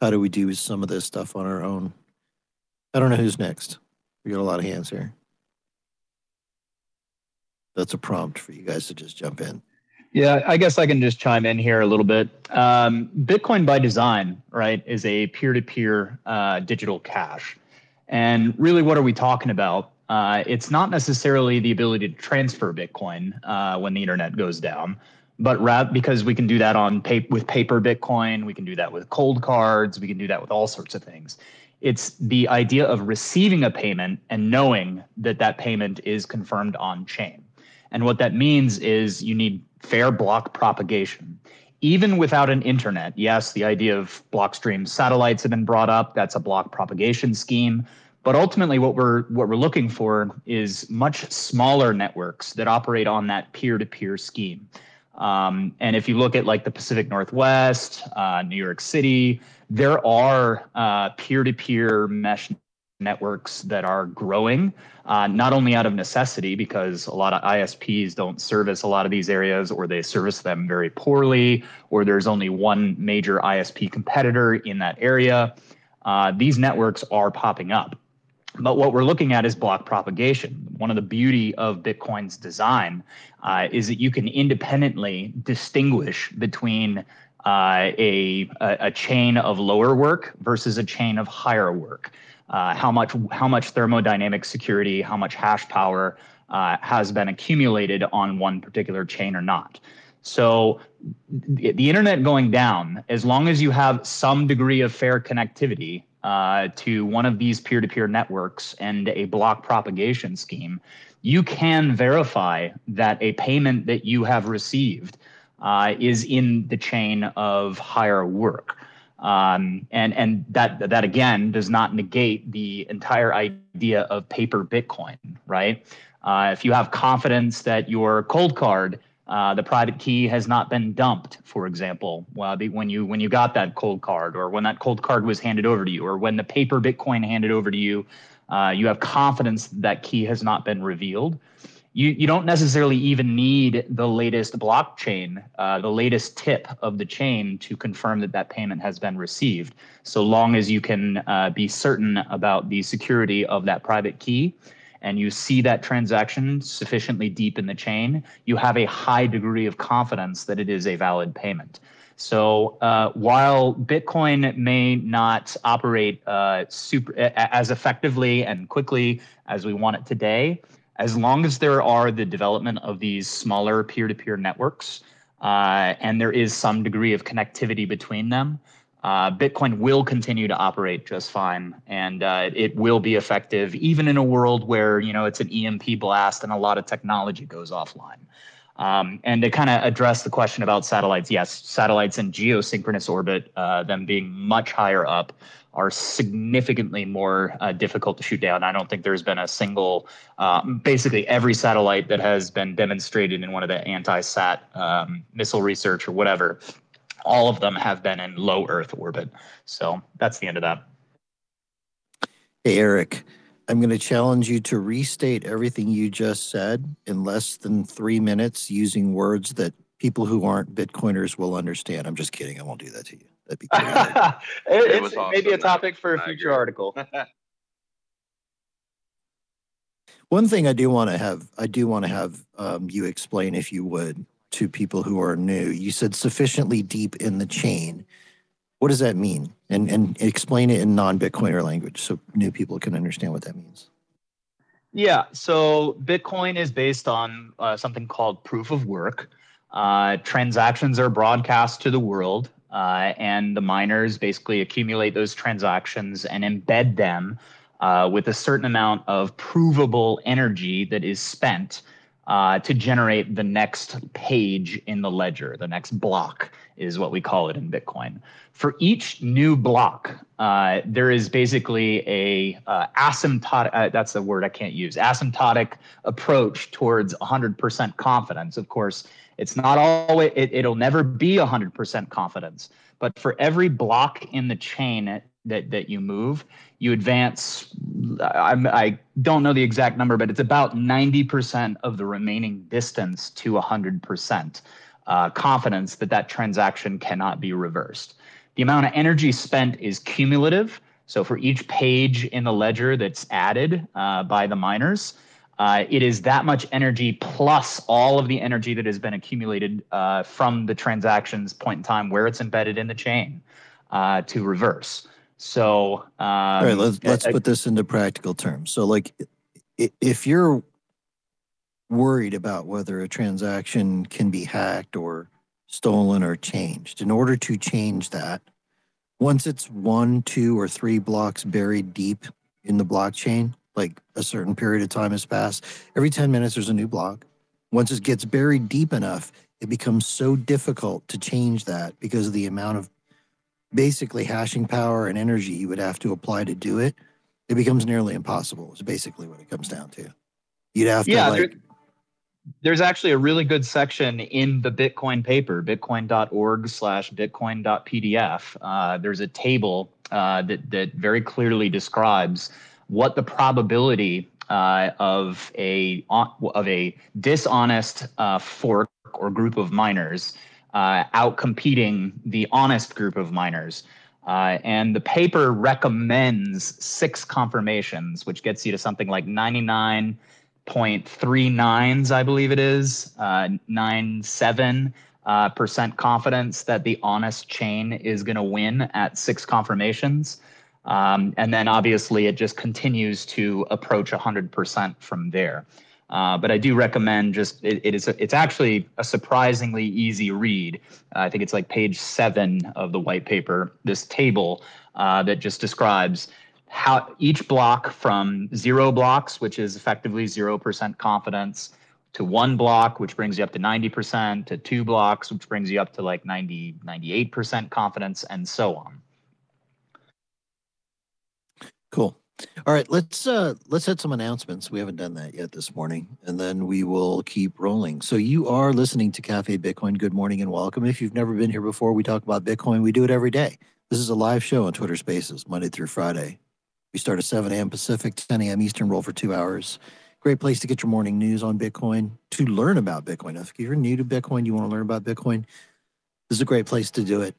how do we do some of this stuff on our own. I don't know who's next. We got a lot of hands here. That's a prompt for you guys to just jump in. Yeah, I guess I can just chime in here a little bit. Um, Bitcoin by design, right, is a peer-to-peer uh, digital cash, and really, what are we talking about? Uh, it's not necessarily the ability to transfer Bitcoin uh, when the internet goes down, but rather because we can do that on with paper Bitcoin, we can do that with Coldcards, we can do that with all sorts of things. It's the idea of receiving a payment and knowing that that payment is confirmed on chain. And what that means is you need fair block propagation. Even without an internet, yes, the idea of Blockstream satellites have been brought up. That's a block propagation scheme. But ultimately, what we're what we're looking for is much smaller networks that operate on that peer-to-peer scheme. Um, and if you look at like the Pacific Northwest, uh, New York City, there are uh, peer-to-peer mesh networks that are growing, uh, not only out of necessity because a lot of ISPs don't service a lot of these areas or they service them very poorly, or there's only one major ISP competitor in that area. Uh, these networks are popping up. But what we're looking at is block propagation. One of the beauty of Bitcoin's design uh, is that you can independently distinguish between uh, a, a chain of lower work versus a chain of higher work. Uh, how much how much thermodynamic security, how much hash power uh, has been accumulated on one particular chain or not. So the internet going down, as long as you have some degree of fair connectivity uh, to one of these peer-to-peer networks and a block propagation scheme, you can verify that a payment that you have received uh, is in the chain of higher work. Um, and and that that again does not negate the entire idea of paper Bitcoin, right? Uh, if you have confidence that your Coldcard, uh, the private key has not been dumped, for example, when you when you got that Coldcard, or when that Coldcard was handed over to you, or when the paper Bitcoin handed over to you, uh, you have confidence that, that key has not been revealed you, you don't necessarily even need the latest blockchain, uh, the latest tip of the chain to confirm that that payment has been received. So long as you can uh, be certain about the security of that private key and you see that transaction sufficiently deep in the chain, you have a high degree of confidence that it is a valid payment. So uh, while Bitcoin may not operate uh, super as effectively and quickly as we want it today, as long as there are the development of these smaller peer-to-peer networks uh, and there is some degree of connectivity between them, uh, Bitcoin will continue to operate just fine, and uh, it will be effective even in a world where you know it's an EMP blast and a lot of technology goes offline. Um, and to kind of address the question about satellites, yes, satellites in geosynchronous orbit, uh, them being much higher up, are significantly more uh, difficult to shoot down. I don't think there's been a single, um, basically every satellite that has been demonstrated in one of the anti-sat um, missile research or whatever, all of them have been in low Earth orbit. So that's the end of that. Hey, Eric, I'm going to challenge you to restate everything you just said in less than three minutes using words that people who aren't Bitcoiners will understand. I'm just kidding. I won't do that to you. That'd be it, it's awesome, maybe a topic for a future article. One thing I do want to have, I do want to have um, you explain, if you would, to people who are new. You said sufficiently deep in the chain. What does that mean? And and explain it in non-Bitcoiner language so new people can understand what that means. Yeah. So Bitcoin is based on uh, something called proof of work. Uh, transactions are broadcast to the world uh, and the miners basically accumulate those transactions and embed them uh, with a certain amount of provable energy that is spent uh, to generate the next page in the ledger. The next block is what we call it in Bitcoin. For each new block, uh, there is basically a uh, asymptotic. Uh, that's the word I can't use. Asymptotic approach towards 100% confidence. Of course, it's not always. It, it'll never be 100% confidence. But for every block in the chain that that you move, you advance. I'm, I don't know the exact number, but it's about 90% of the remaining distance to 100% uh, confidence that that transaction cannot be reversed. The amount of energy spent is cumulative. So for each page in the ledger that's added uh, by the miners, uh, it is that much energy plus all of the energy that has been accumulated uh, from the transactions point in time where it's embedded in the chain uh, to reverse. So, um, all right, let's let's put this into practical terms. So, like, if you're worried about whether a transaction can be hacked or stolen or changed, in order to change that, once it's one, two, or three blocks buried deep in the blockchain, like a certain period of time has passed, every 10 minutes there's a new block. Once it gets buried deep enough, it becomes so difficult to change that because of the amount of basically hashing power and energy you would have to apply to do it. It becomes nearly impossible. Is basically what it comes down to. You'd have to yeah, like. There, there's actually a really good section in the Bitcoin paper, bitcoin.org slash bitcoin.pdf. Uh, there's a table uh, that that very clearly describes what the probability uh, of a of a dishonest uh, fork or group of miners uh, out competing the honest group of miners. Uh, and the paper recommends six confirmations, which gets you to something like 99.39s, I believe it is, uh, 97 uh, percent confidence that the honest chain is going to win at six confirmations. Um, and then obviously it just continues to approach 100% from there. Uh, but I do recommend just it, it is a, it's actually a surprisingly easy read. Uh, I think it's like page seven of the white paper. This table uh, that just describes how each block from zero blocks, which is effectively zero percent confidence, to one block, which brings you up to 90%, to two blocks, which brings you up to like 90, 98% confidence, and so on. Cool. All right, let's uh let's hit some announcements. We haven't done that yet this morning, and then we will keep rolling. So you are listening to Cafe Bitcoin. Good morning and welcome. If you've never been here before, we talk about Bitcoin. We do it every day. This is a live show on Twitter Spaces, Monday through Friday. We start at 7 a.m. Pacific, 10 a.m. Eastern, roll for two hours. Great place to get your morning news on Bitcoin, to learn about Bitcoin. If you're new to Bitcoin, you want to learn about Bitcoin, this is a great place to do it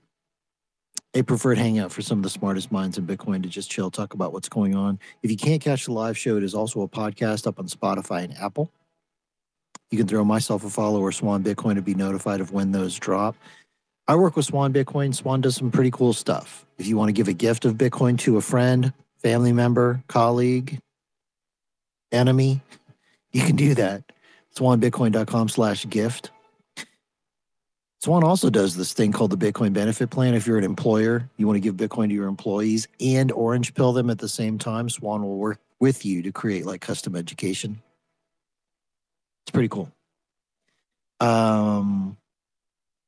a preferred hangout for some of the smartest minds in Bitcoin to just chill, talk about what's going on. If you can't catch the live show, it is also a podcast up on Spotify and Apple. You can throw myself a follow or Swan Bitcoin to be notified of when those drop. I work with Swan Bitcoin. Swan does some pretty cool stuff. If you want to give a gift of Bitcoin to a friend, family member, colleague, enemy, you can do that. SwanBitcoin.com slash gift. Swan also does this thing called the Bitcoin benefit plan. If you're an employer, you want to give Bitcoin to your employees and orange pill them at the same time, Swan will work with you to create like custom education. It's pretty cool. Um,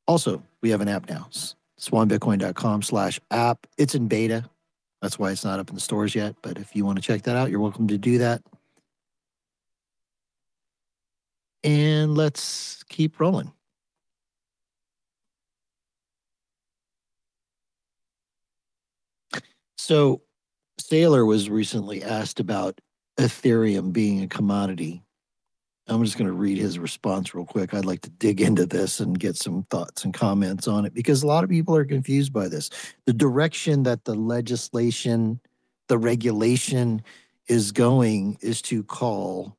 also, we have an app now, swanbitcoin.com slash app. It's in beta. That's why it's not up in the stores yet. But if you want to check that out, you're welcome to do that. And let's keep rolling. So Saylor was recently asked about Ethereum being a commodity. I'm just going to read his response real quick. I'd like to dig into this and get some thoughts and comments on it because a lot of people are confused by this. The direction that the legislation, the regulation is going is to call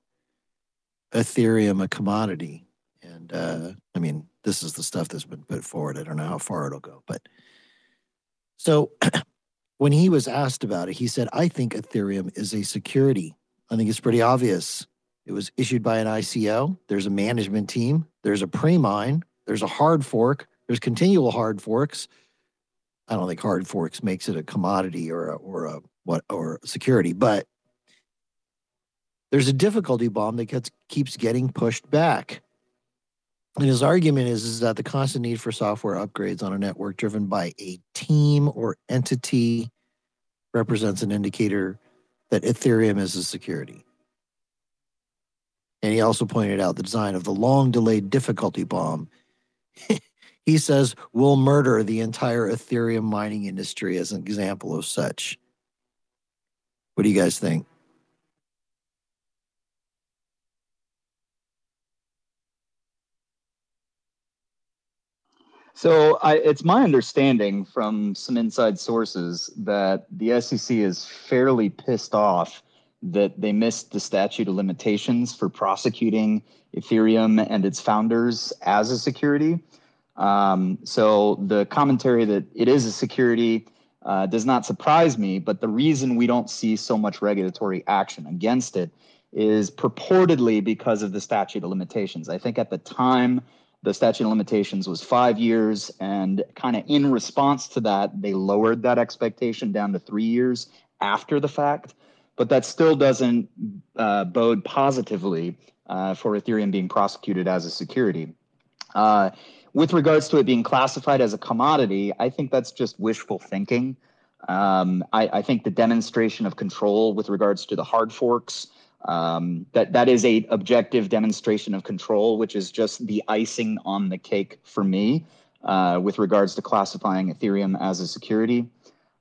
Ethereum a commodity. And uh, I mean, this is the stuff that's been put forward. I don't know how far it'll go, but so when he was asked about it, he said, I think Ethereum is a security. I think it's pretty obvious. It was issued by an ICO. There's a management team. There's a pre mine. There's a hard fork. There's continual hard forks. I don't think hard forks makes it a commodity or a, or a what or security, but there's a difficulty bomb that gets keeps getting pushed back. And his argument is, is that the constant need for software upgrades on a network driven by a team or entity represents an indicator that Ethereum is a security. And he also pointed out the design of the long delayed difficulty bomb. he says will murder the entire Ethereum mining industry as an example of such. What do you guys think? So I, it's my understanding from some inside sources that the SEC is fairly pissed off that they missed the statute of limitations for prosecuting Ethereum and its founders as a security. Um, so the commentary that it is a security uh, does not surprise me, but the reason we don't see so much regulatory action against it is purportedly because of the statute of limitations. I think at the time the statute of limitations was five years. And kind of in response to that, they lowered that expectation down to three years after the fact. But that still doesn't uh, bode positively uh, for Ethereum being prosecuted as a security. Uh, with regards to it being classified as a commodity, I think that's just wishful thinking. Um, I, I, think the demonstration of control with regards to the hard forks um, that that is a objective demonstration of control, which is just the icing on the cake for me uh, with regards to classifying Ethereum as a security.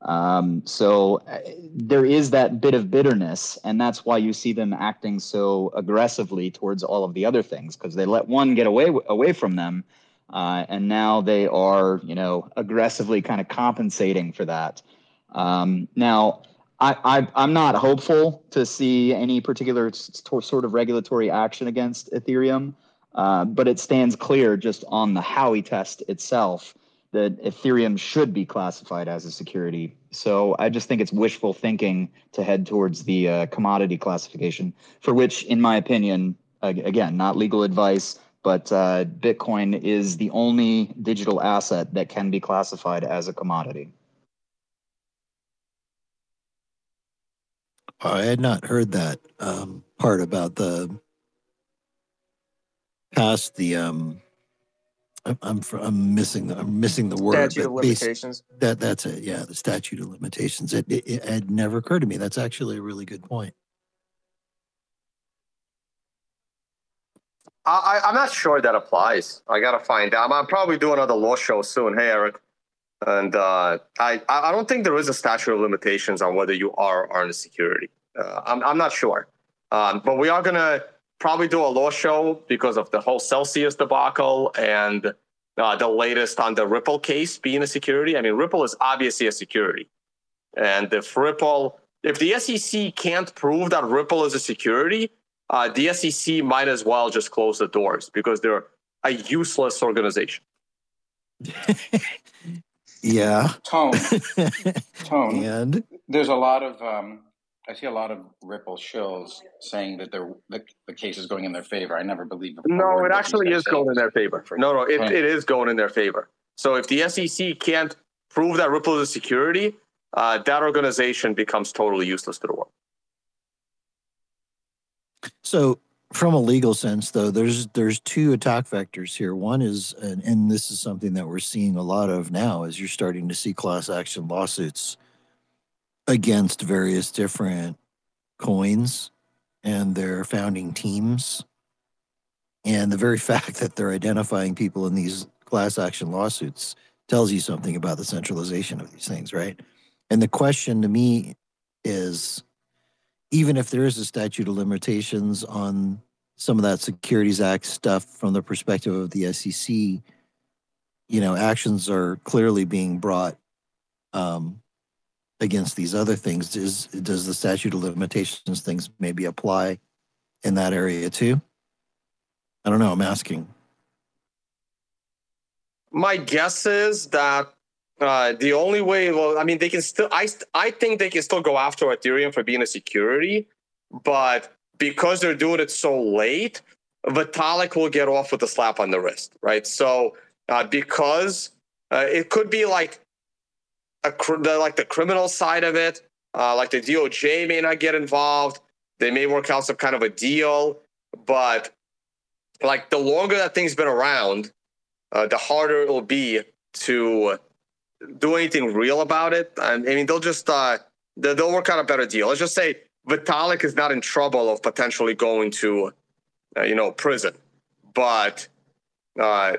Um, so uh, there is that bit of bitterness, and that's why you see them acting so aggressively towards all of the other things because they let one get away away from them, uh, and now they are you know aggressively kind of compensating for that. Um, now I, I am not hopeful to see any particular sort of regulatory action against Ethereum, uh, but it stands clear just on the Howey test itself that Ethereum should be classified as a security. So I just think it's wishful thinking to head towards the uh, commodity classification, for which, in my opinion, again, not legal advice, but uh, Bitcoin is the only digital asset that can be classified as a commodity. I had not heard that um, part about the past the um. I'm I'm, fr- I'm missing the I'm missing the word. Statute of basi- limitations. that that's it. Yeah, the statute of limitations. It, it it had never occurred to me. That's actually a really good point. I, I- I'm not sure that applies. I gotta find out. I'm probably doing another law show soon. Hey, Eric. And uh, I I don't think there is a statute of limitations on whether you are or aren't a security. Uh, I'm I'm not sure. Um, but we are gonna probably do a law show because of the whole Celsius debacle and uh, the latest on the Ripple case being a security. I mean, Ripple is obviously a security, and if Ripple, if the SEC can't prove that Ripple is a security, uh, the SEC might as well just close the doors because they're a useless organization. Yeah. Tone. Tone. And There's a lot of um, I see a lot of Ripple shills saying that they're, the, the case is going in their favor. I never believe. a No, it actually is going in their favor. No, no, it, Right. it is going in their favor. So if the SEC can't prove that Ripple is a security, uh, that organization becomes totally useless to the world. So, from a legal sense, though, there's there's two attack vectors here. One is, and, and this is something that we're seeing a lot of now, is you're starting to see class action lawsuits against various different coins and their founding teams. And the very fact that they're identifying people in these class action lawsuits tells you something about the centralization of these things, right? And the question to me is even if there is a statute of limitations on some of that Securities Act stuff from the perspective of the SEC, you know, actions are clearly being brought um, against these other things. Is does the statute of limitations things maybe apply in that area too? I don't know. I'm asking. My guess is that uh, the only way, well, I mean, they can still, I, I think they can still go after Ethereum for being a security, but because they're doing it so late, Vitalik will get off with a slap on the wrist, right? So, uh, because uh, it could be like a the, like the criminal side of it, uh, like the DOJ may not get involved. They may work out some kind of a deal, but like the longer that thing's been around, uh, the harder it will be to do anything real about it. I I mean, they'll just uh, they'll work out a better deal. Let's just say Vitalik is not in trouble of potentially going to, uh, you know, prison. But uh,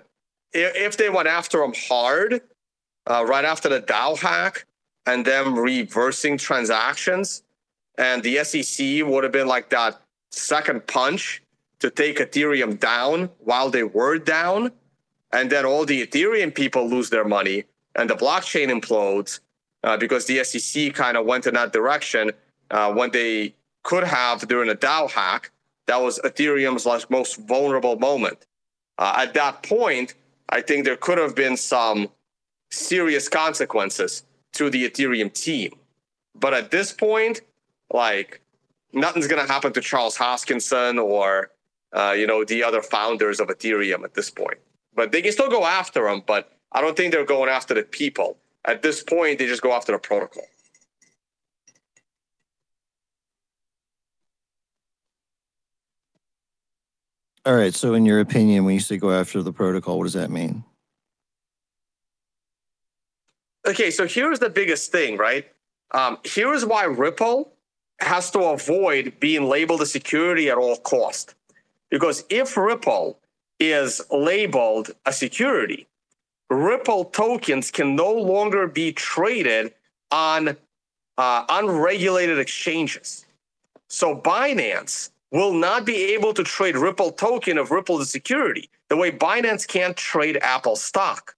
if, they went after him hard, uh, right after the DAO hack, and them reversing transactions, and the SEC would have been like that second punch to take Ethereum down while they were down, and then all the Ethereum people lose their money and the blockchain implodes uh, because the SEC kind of went in that direction uh, when they could have during a DAO hack. That was Ethereum's most vulnerable moment. Uh, at that point, I think there could have been some serious consequences to the Ethereum team. But at this point, like nothing's going to happen to Charles Hoskinson or uh, you know the other founders of Ethereum at this point. But they can still go after them. But I don't think they're going after the people at this point. They just go after the protocol. All right. So, in your opinion, when you say go after the protocol, what does that mean? Okay, so here's the biggest thing, right? Um, here is why Ripple has to avoid being labeled a security at all cost. Because if Ripple is labeled a security, Ripple tokens can no longer be traded on uh, unregulated exchanges. So Binance will not be able to trade Ripple token if Ripple a security, the way Binance can't trade Apple stock.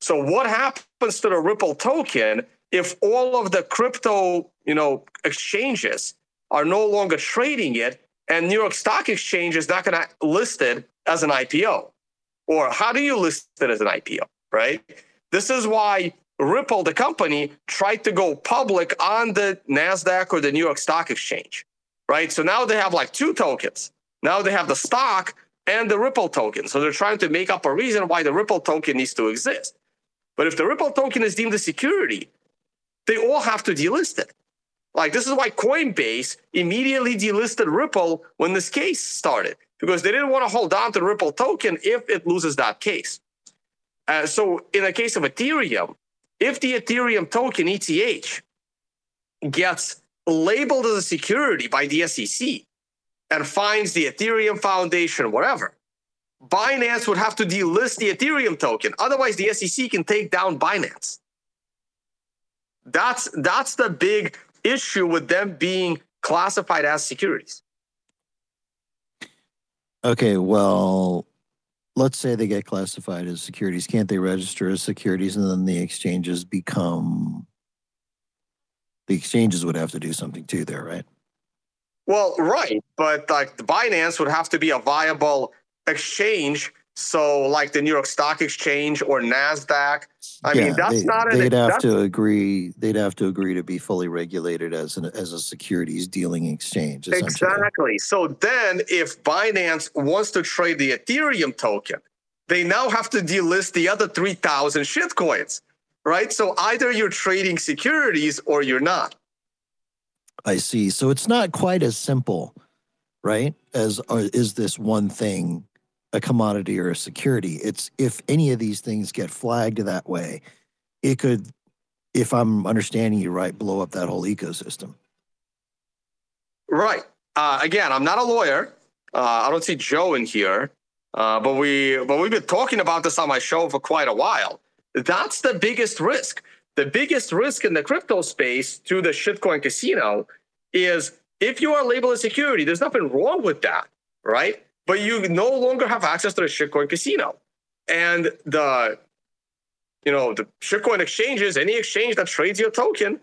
So what happens to the Ripple token if all of the crypto, you know, exchanges are no longer trading it and New York Stock Exchange is not going to list it as an IPO? Or how do you list it as an IPO, right? This is why Ripple, the company, tried to go public on the NASDAQ or the New York Stock Exchange, right? So now they have like two tokens. Now they have the stock and the Ripple token. So they're trying to make up a reason why the Ripple token needs to exist. But if the Ripple token is deemed a security, they all have to delist it. Like this is why Coinbase immediately delisted Ripple when this case started because they didn't want to hold on to the Ripple token if it loses that case. Uh, so in the case of Ethereum, if the Ethereum token ETH gets labeled as a security by the SEC and finds the Ethereum Foundation, whatever, Binance would have to delist the Ethereum token. Otherwise, the SEC can take down Binance. That's that's the big issue with them being classified as securities. Okay, well, let's say they get classified as securities. Can't they register as securities and then the exchanges become the exchanges would have to do something too there, right? Well, right, but like the Binance would have to be a viable exchange. So, like the New York Stock Exchange or Nasdaq. I mean, that's they, not. An, They'd have to agree. They'd have to agree to be fully regulated as an as a securities dealing exchange. Exactly. So then, if Binance wants to trade the Ethereum token, they now have to delist the other three thousand shitcoins, right? So either you're trading securities or you're not. I see. So it's not quite as simple, right? As uh, is this one thing a commodity or a security? It's if any of these things get flagged that way, it could, if I'm understanding you right, blow up that whole ecosystem. Right. Uh, again, I'm not a lawyer. Uh, I don't see Joe in here, uh, but we but we've been talking about this on my show for quite a while. That's the biggest risk. The biggest risk in the crypto space to the shitcoin casino is if you are labeled a security, there's nothing wrong with that, right? But you no longer have access to the shitcoin casino. And the you know, the shitcoin exchanges, any exchange that trades your token,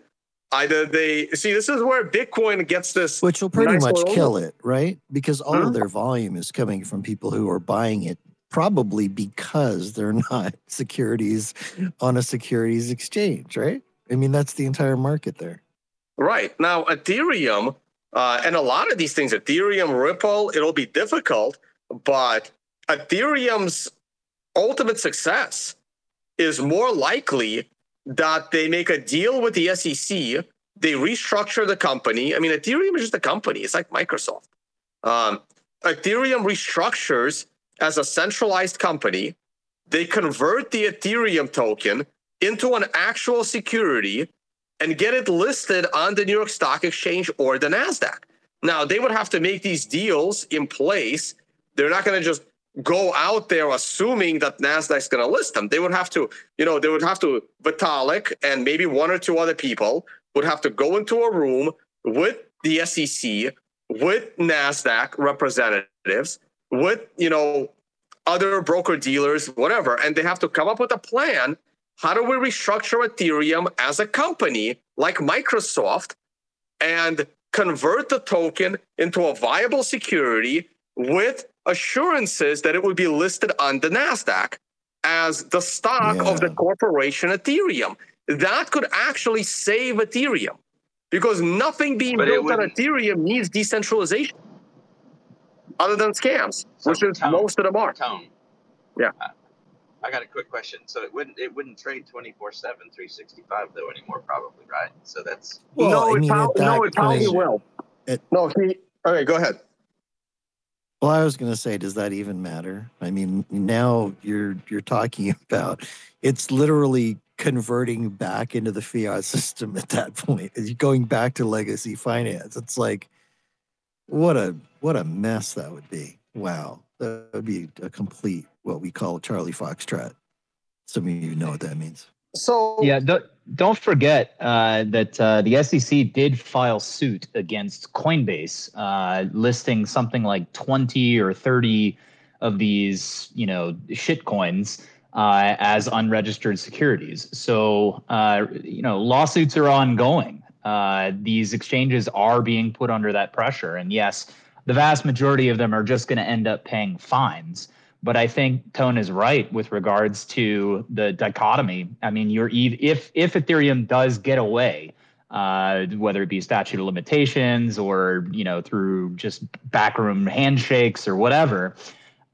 either they see this is where Bitcoin gets this Which will pretty nice much kill it, right? Because all Huh? of their volume is coming from people who are buying it probably because they're not securities on a securities exchange, right? I mean, that's the entire market there. Right. Now, Ethereum, uh, and a lot of these things, Ethereum, Ripple, it'll be difficult, but Ethereum's ultimate success is more likely that they make a deal with the SEC, they restructure the company. I mean, Ethereum is just a company, it's like Microsoft. Um, Ethereum restructures as a centralized company. They convert the Ethereum token into an actual security and get it listed on the New York Stock Exchange or the NASDAQ. Now, they would have to make these deals in place. They're not going to just go out there assuming that NASDAQ's going to list them. They would have to, you know, they would have to, Vitalik and maybe one or two other people would have to go into a room with the SEC, with NASDAQ representatives, with, you know, other broker dealers, whatever, and they have to come up with a plan. How do we restructure Ethereum as a company like Microsoft and convert the token into a viable security with assurances that it would be listed on the NASDAQ as the stock of the corporation Ethereum? That could actually save Ethereum because nothing being But built on Ethereum needs decentralization other than scams, which is most of them are. Tone. Yeah. Uh, I got a quick question. So it wouldn't it wouldn't trade 24/7 365 though anymore probably, right? So that's Well, no, I it, prob- no, it probably point- will. It- no, he. Okay, go ahead. Well, I was going to say, does that even matter? I mean, now you're you're talking about it's literally converting back into the fiat system at that point. It's going back to legacy finance. It's like what a what a mess that would be. Wow, that would be a complete what we call Charlie Foxtrot. Some of you know what that means. So Yeah, don't, don't forget uh, that uh, the SEC did file suit against Coinbase, uh, listing something like 20 or 30 of these, you know, shit coins uh, as unregistered securities. So, uh, you know, lawsuits are ongoing. Uh, these exchanges are being put under that pressure. And yes, the vast majority of them are just going to end up paying fines. But I think Tone is right with regards to the dichotomy. I mean, you're if if Ethereum does get away, uh, whether it be statute of limitations or you know through just backroom handshakes or whatever,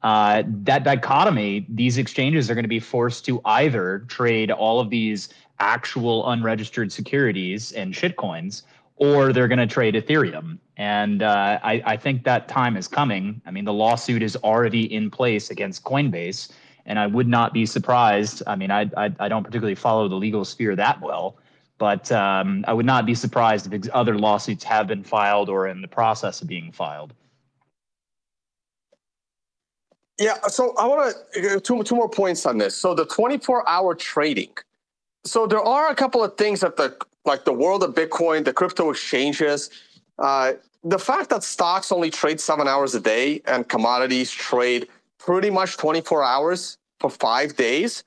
uh, that dichotomy, these exchanges are going to be forced to either trade all of these actual unregistered securities and shitcoins, or they're going to trade Ethereum. And uh, I, I think that time is coming. I mean, the lawsuit is already in place against Coinbase, and I would not be surprised. I mean, I, I, I don't particularly follow the legal sphere that well, but um, I would not be surprised if other lawsuits have been filed or in the process of being filed. Yeah, so I want to two two more points on this. So the 24 hour trading. So there are a couple of things that the like the world of Bitcoin, the crypto exchanges, uh, the fact that stocks only trade seven hours a day and commodities trade pretty much 24 hours for five days.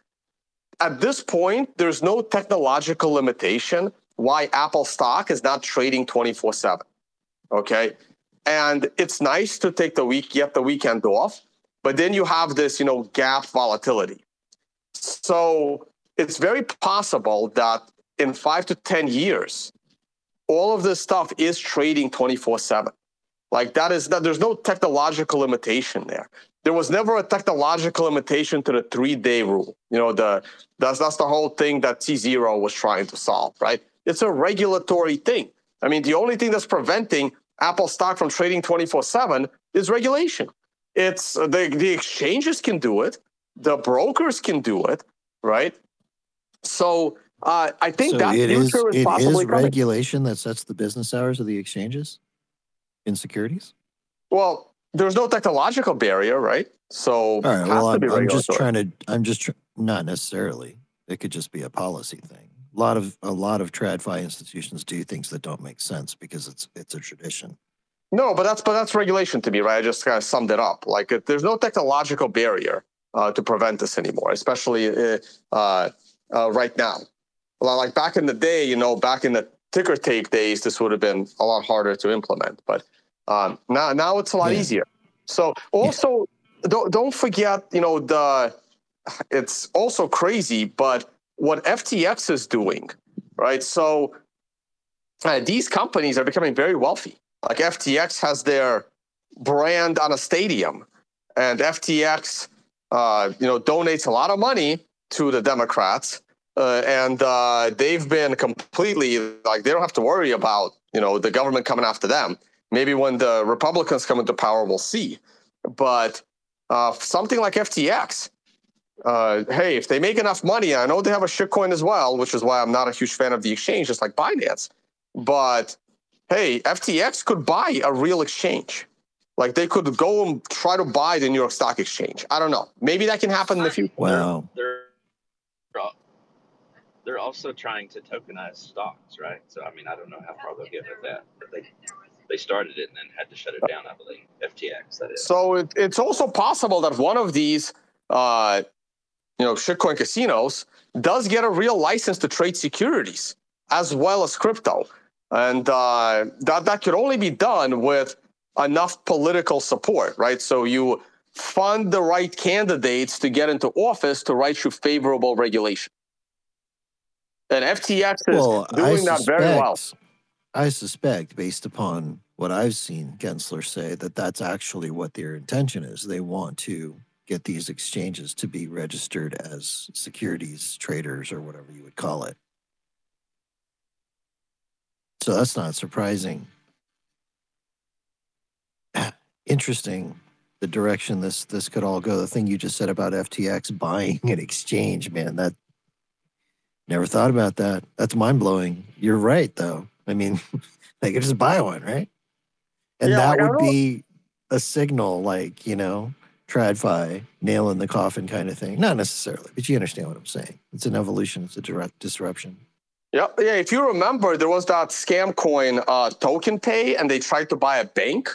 At this point, there's no technological limitation why Apple stock is not trading 24 7. Okay. And it's nice to take the week, get the weekend off, but then you have this, you know, gap volatility. So it's very possible that in five to 10 years, all of this stuff is trading 24 7. Like that is that there's no technological limitation there. There was never a technological limitation to the three day rule. You know, the that's that's the whole thing that T0 was trying to solve, right? It's a regulatory thing. I mean, the only thing that's preventing Apple stock from trading 24 7 is regulation. It's the, the exchanges can do it, the brokers can do it, right? So uh, I think So that it is is it coming. regulation that sets the business hours of the exchanges in securities. Well, there's no technological barrier, right? So All right. Well, I'm, I'm just trying to. I'm just tr- not necessarily. It could just be a policy thing. A lot of a lot of TradFi institutions do things that don't make sense because it's it's a tradition. No, but that's but that's regulation to me, right? I just kind of summed it up. Like it, there's no technological barrier uh, to prevent this anymore, especially uh, uh, right now. Well, Like back in the day, you know, back in the ticker tape days, this would have been a lot harder to implement. But um, now now it's a lot Yeah. easier. So also don't don't forget, you know, the it's also crazy, but what FTX is doing, right? So uh, these companies are becoming very wealthy. Like FTX has their brand on a stadium, and FTX, uh, you know, donates a lot of money to the Democrats, uh, and uh, they've been completely like they don't have to worry about you know the government coming after them. Maybe when the Republicans come into power, we'll see. But uh, something like FTX, uh, hey, if they make enough money, I know they have a shitcoin as well, which is why I'm not a huge fan of the exchange, just like Binance. But hey, FTX could buy a real exchange. Like they could go and try to buy the New York Stock Exchange. I don't know. Maybe that can happen in the future. Wow. They're they're also trying to tokenize stocks, right? So I mean, I don't know how far they'll get with that, but they they started it and then had to shut it down. I believe FTX. That is. So it, it's also possible that one of these, uh, you know, shitcoin casinos does get a real license to trade securities as well as crypto, and uh, that that could only be done with enough political support, right? So you fund the right candidates to get into office to write you favorable regulation. And FTX is Well, I doing that very well. I suspect, based upon what I've seen Gensler say, that that's actually what their intention is. They want to get these exchanges to be registered as securities traders or whatever you would call it. So that's not surprising. Interesting the direction this this could all go. The thing you just said about FTX buying an exchange, man, that Never thought about that. That's mind blowing. You're right, though. I mean, they could just buy one, right? And Yeah, that like, would be a signal, like you know, TradFi, nail in the coffin kind of thing. Not necessarily, but you understand what I'm saying. It's an evolution. It's a direct disruption. Yeah, yeah. If you remember, there was that scam coin uh, Token Pay, and they tried to buy a bank.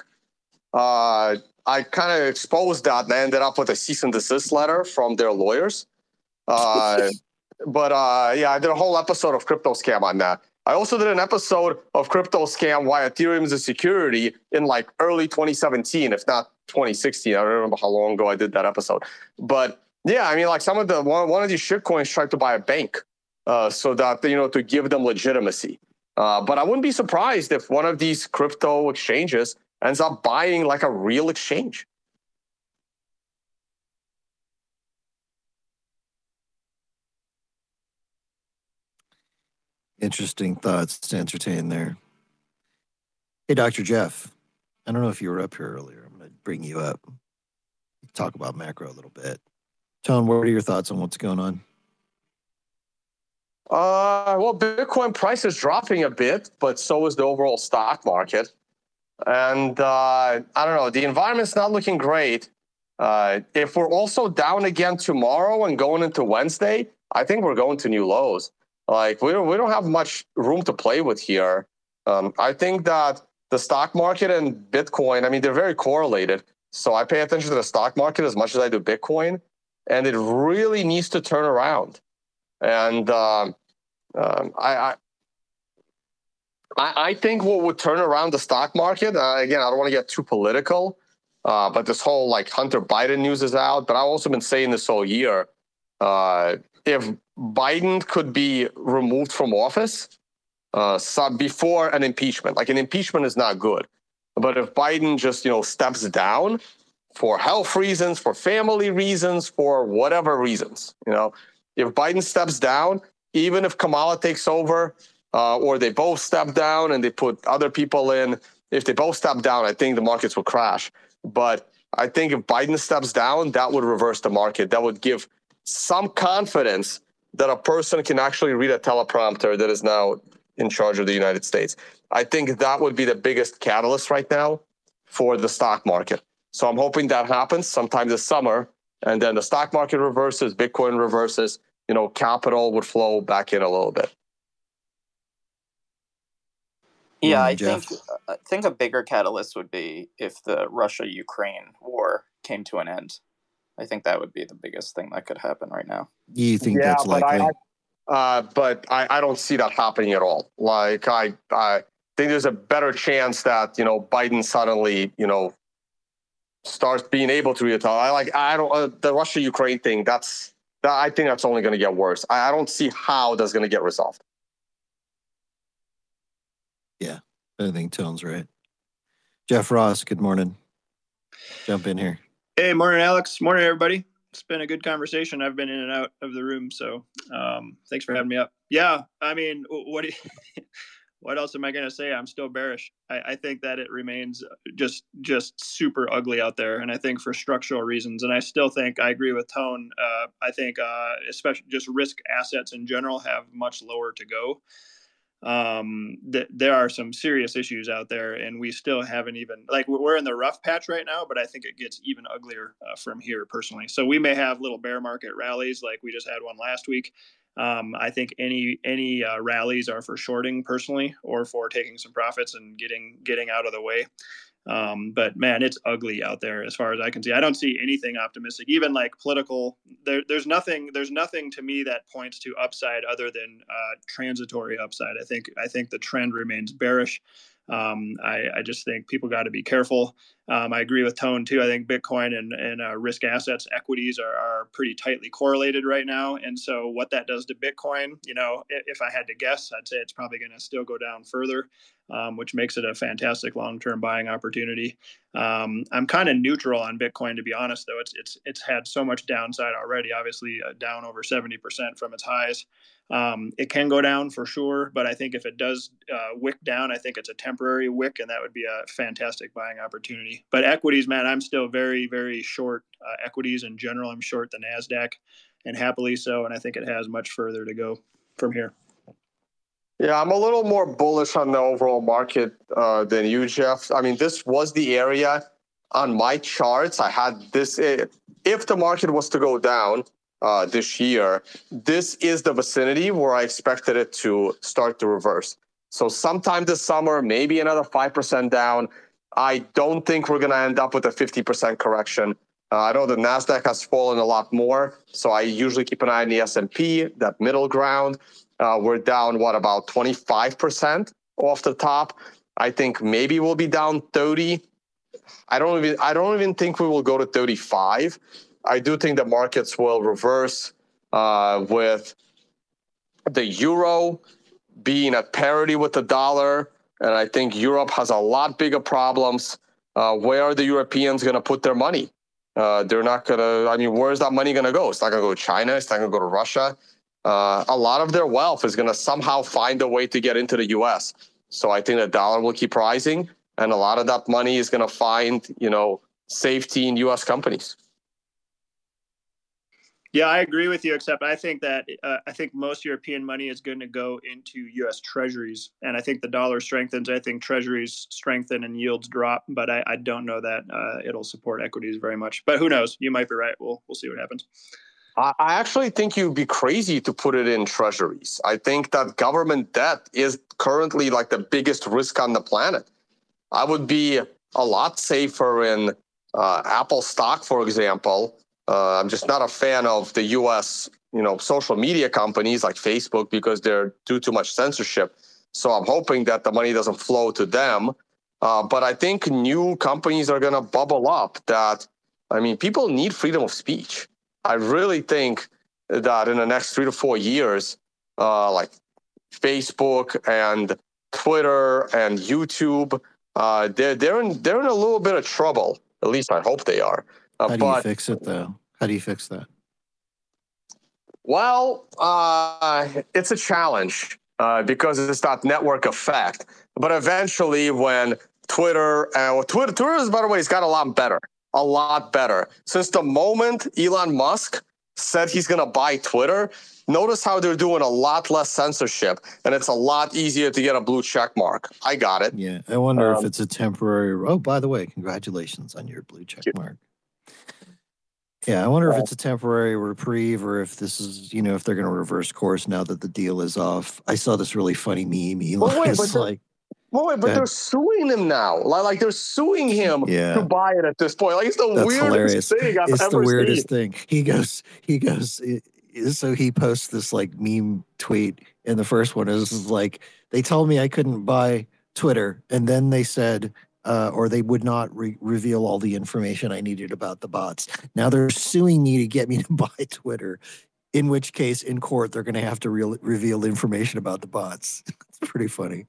Uh, I kind of exposed that, and I ended up with a cease and desist letter from their lawyers. Uh, but uh, yeah, I did a whole episode of crypto scam on that. I also did an episode of crypto scam why Ethereum is a security in like early 2017, if not 2016. I don't remember how long ago I did that episode. But yeah, I mean, like some of the one, one of these shitcoins tried to buy a bank uh, so that you know to give them legitimacy. Uh, but I wouldn't be surprised if one of these crypto exchanges ends up buying like a real exchange. Interesting thoughts to entertain there. Hey, Dr. Jeff. I don't know if you were up here earlier. I'm going to bring you up. Talk about macro a little bit. Tone, what are your thoughts on what's going on? Uh, well, Bitcoin price is dropping a bit, but so is the overall stock market. And uh, I don't know, the environment's not looking great. Uh, if we're also down again tomorrow and going into Wednesday, I think we're going to new lows. Like we don't, we don't have much room to play with here. Um, I think that the stock market and Bitcoin, I mean, they're very correlated. So I pay attention to the stock market as much as I do Bitcoin, and it really needs to turn around. And um, um, I, I, I think what would turn around the stock market. Uh, again, I don't want to get too political, uh, but this whole like Hunter Biden news is out. But I've also been saying this all year. Uh, if Biden could be removed from office uh, before an impeachment, like an impeachment is not good, but if Biden just you know steps down for health reasons, for family reasons, for whatever reasons, you know, if Biden steps down, even if Kamala takes over, uh, or they both step down and they put other people in, if they both step down, I think the markets will crash. But I think if Biden steps down, that would reverse the market. That would give some confidence that a person can actually read a teleprompter that is now in charge of the United States. I think that would be the biggest catalyst right now for the stock market. So I'm hoping that happens sometime this summer. And then the stock market reverses, Bitcoin reverses, you know, capital would flow back in a little bit. Yeah, I think I think a bigger catalyst would be if the Russia Ukraine war came to an end. I think that would be the biggest thing that could happen right now. You think yeah, that's but likely? I, uh, but I, I don't see that happening at all. Like I, I think there's a better chance that you know Biden suddenly you know starts being able to retire. I like I don't uh, the Russia Ukraine thing. That's that, I think that's only going to get worse. I, I don't see how that's going to get resolved. Yeah, I think Tone's right. Jeff Ross, good morning. Jump in here. Hey, morning, Alex. Morning, everybody. It's been a good conversation. I've been in and out of the room, so um, thanks for having me up. Yeah, I mean, what you, what else am I going to say? I'm still bearish. I, I, think that it remains just just super ugly out there, and I think for structural reasons. And I still think I agree with Tone. Uh, I think uh, especially just risk assets in general have much lower to go um, th- there are some serious issues out there, and we still haven't even like we're in the rough patch right now. But I think it gets even uglier uh, from here, personally. So we may have little bear market rallies, like we just had one last week. Um, I think any any uh, rallies are for shorting personally, or for taking some profits and getting getting out of the way. Um, but man, it's ugly out there as far as I can see. I don't see anything optimistic. Even like political, there, there's nothing. There's nothing to me that points to upside other than uh, transitory upside. I think. I think the trend remains bearish. Um, I, I, just think people got to be careful. Um, I agree with Tone too. I think Bitcoin and, and uh, risk assets, equities are, are pretty tightly correlated right now. And so, what that does to Bitcoin, you know, if I had to guess, I'd say it's probably going to still go down further, um, which makes it a fantastic long-term buying opportunity. Um, I'm kind of neutral on Bitcoin, to be honest. Though it's it's it's had so much downside already. Obviously, uh, down over 70% from its highs. Um, it can go down for sure, but I think if it does uh, wick down, I think it's a temporary wick, and that would be a fantastic buying opportunity. But equities, man, I'm still very, very short uh, equities in general. I'm short the Nasdaq, and happily so. And I think it has much further to go from here. Yeah, I'm a little more bullish on the overall market uh, than you, Jeff. I mean, this was the area on my charts. I had this. Eh, if the market was to go down, uh, this year, this is the vicinity where I expected it to start to reverse. So sometime this summer, maybe another 5% down. I don't think we're going to end up with a 50% correction. Uh, I know the Nasdaq has fallen a lot more, so I usually keep an eye on the S&P, that middle ground. Uh, we're down what about 25% off the top. I think maybe we'll be down 30. I don't even I don't even think we will go to 35. I do think the markets will reverse uh, with the euro being at parity with the dollar. And I think Europe has a lot bigger problems. Uh, where are the Europeans going to put their money? Uh, they're not going to, I mean, where's that money going to go? It's not going to go to China. It's not going to go to Russia. Uh, a lot of their wealth is going to somehow find a way to get into the US. So I think the dollar will keep rising, and a lot of that money is going to find, you know, safety in U.S. companies. Yeah, I agree with you. Except I think that uh, I think most European money is going to go into U.S. Treasuries, and I think the dollar strengthens. I think Treasuries strengthen and yields drop, but I, I don't know that uh, it'll support equities very much. But who knows? You might be right. We'll we'll see what happens. I actually think you'd be crazy to put it in treasuries. I think that government debt is currently like the biggest risk on the planet. I would be a lot safer in uh, Apple stock, for example, uh, I'm just not a fan of the U.S. you know social media companies like Facebook because they're do too much censorship. So I'm hoping that the money doesn't flow to them. Uh, but I think new companies are going to bubble up. That I mean, people need freedom of speech. I really think that in the next three to four years, uh, like Facebook and Twitter and YouTube, uh, they're they're in they're in a little bit of trouble. At least I hope they are. Uh, How do you fix it though? How do you fix that? Well, uh, it's a challenge uh, because it's that network effect. But eventually, when Twitter, uh, Twitter, Twitter, by the way, has got a lot better, a lot better. Since the moment Elon Musk said he's going to buy Twitter, notice how they're doing a lot less censorship, and it's a lot easier to get a blue check mark. I got it. Yeah, I wonder um, if it's a temporary. Oh, by the way, congratulations on your blue check mark. Yeah, I wonder if it's a temporary reprieve or if this is, you know, if they're going to reverse course now that the deal is off. I saw this really funny meme. Elon wait, but like, well, wait, but they're suing him now. Like, like they're suing him yeah. to buy it at this point. Like it's the That's weirdest hilarious. thing I've it's ever the weirdest seen. thing. He goes, he goes. So he posts this like meme tweet, and the first one is like, they told me I couldn't buy Twitter, and then they said uh, or they would not re- reveal all the information I needed about the bots. Now they're suing me to get me to buy Twitter, in which case, in court, they're going to have to re- reveal information about the bots. it's pretty funny.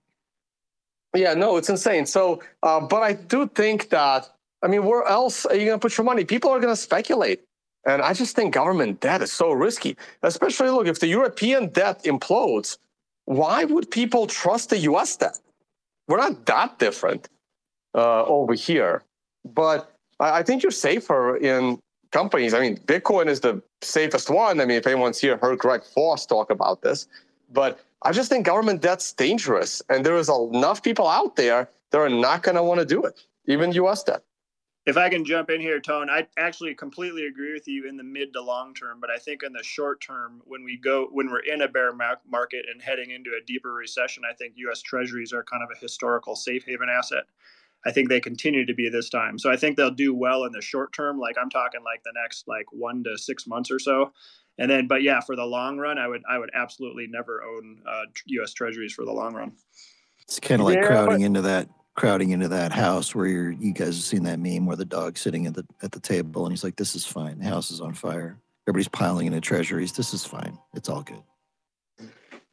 Yeah, no, it's insane. So, uh, but I do think that, I mean, where else are you going to put your money? People are going to speculate. And I just think government debt is so risky, especially look, if the European debt implodes, why would people trust the US debt? We're not that different uh, over here. But I, I think you're safer in companies. I mean, Bitcoin is the safest one. I mean, if anyone's here heard Greg Foss talk about this, but I just think government debt's dangerous, and there is enough people out there that are not going to want to do it, even U.S. debt. If I can jump in here, Tone, I actually completely agree with you in the mid to long term, but I think in the short term, when we go, when we're in a bear market and heading into a deeper recession, I think U.S. Treasuries are kind of a historical safe haven asset. I think they continue to be this time. So I think they'll do well in the short term. Like I'm talking like the next like one to six months or so. And then, but yeah, for the long run, I would I would absolutely never own uh, U.S. Treasuries for the long run. It's kind of like yeah, crowding but- into that crowding into that house where you're you guys have seen that meme where the dog's sitting at the at the table and he's like, "This is fine. The house is on fire. Everybody's piling into treasuries. This is fine. It's all good."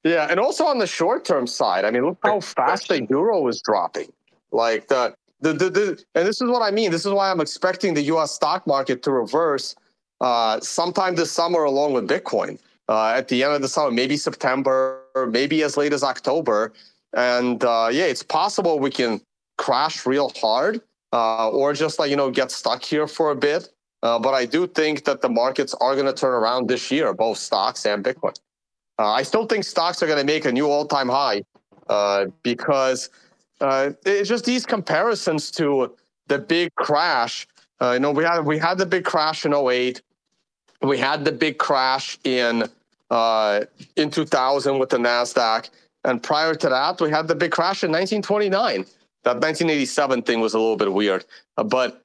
Yeah, and also on the short term side, I mean, look how fast the euro is dropping. Like the the, the, the, and this is what I mean. This is why I'm expecting the U.S. stock market to reverse uh, sometime this summer, along with Bitcoin. Uh, at the end of the summer, maybe September, maybe as late as October. And uh, yeah, it's possible we can crash real hard, uh, or just like you know get stuck here for a bit. Uh, but I do think that the markets are going to turn around this year, both stocks and Bitcoin. Uh, I still think stocks are going to make a new all-time high because it's just these comparisons to the big crash. You know, we had we had the big crash in 08. We had the big crash in uh, in 2000 with the Nasdaq, and prior to that, we had the big crash in 1929. That 1987 thing was a little bit weird, uh, but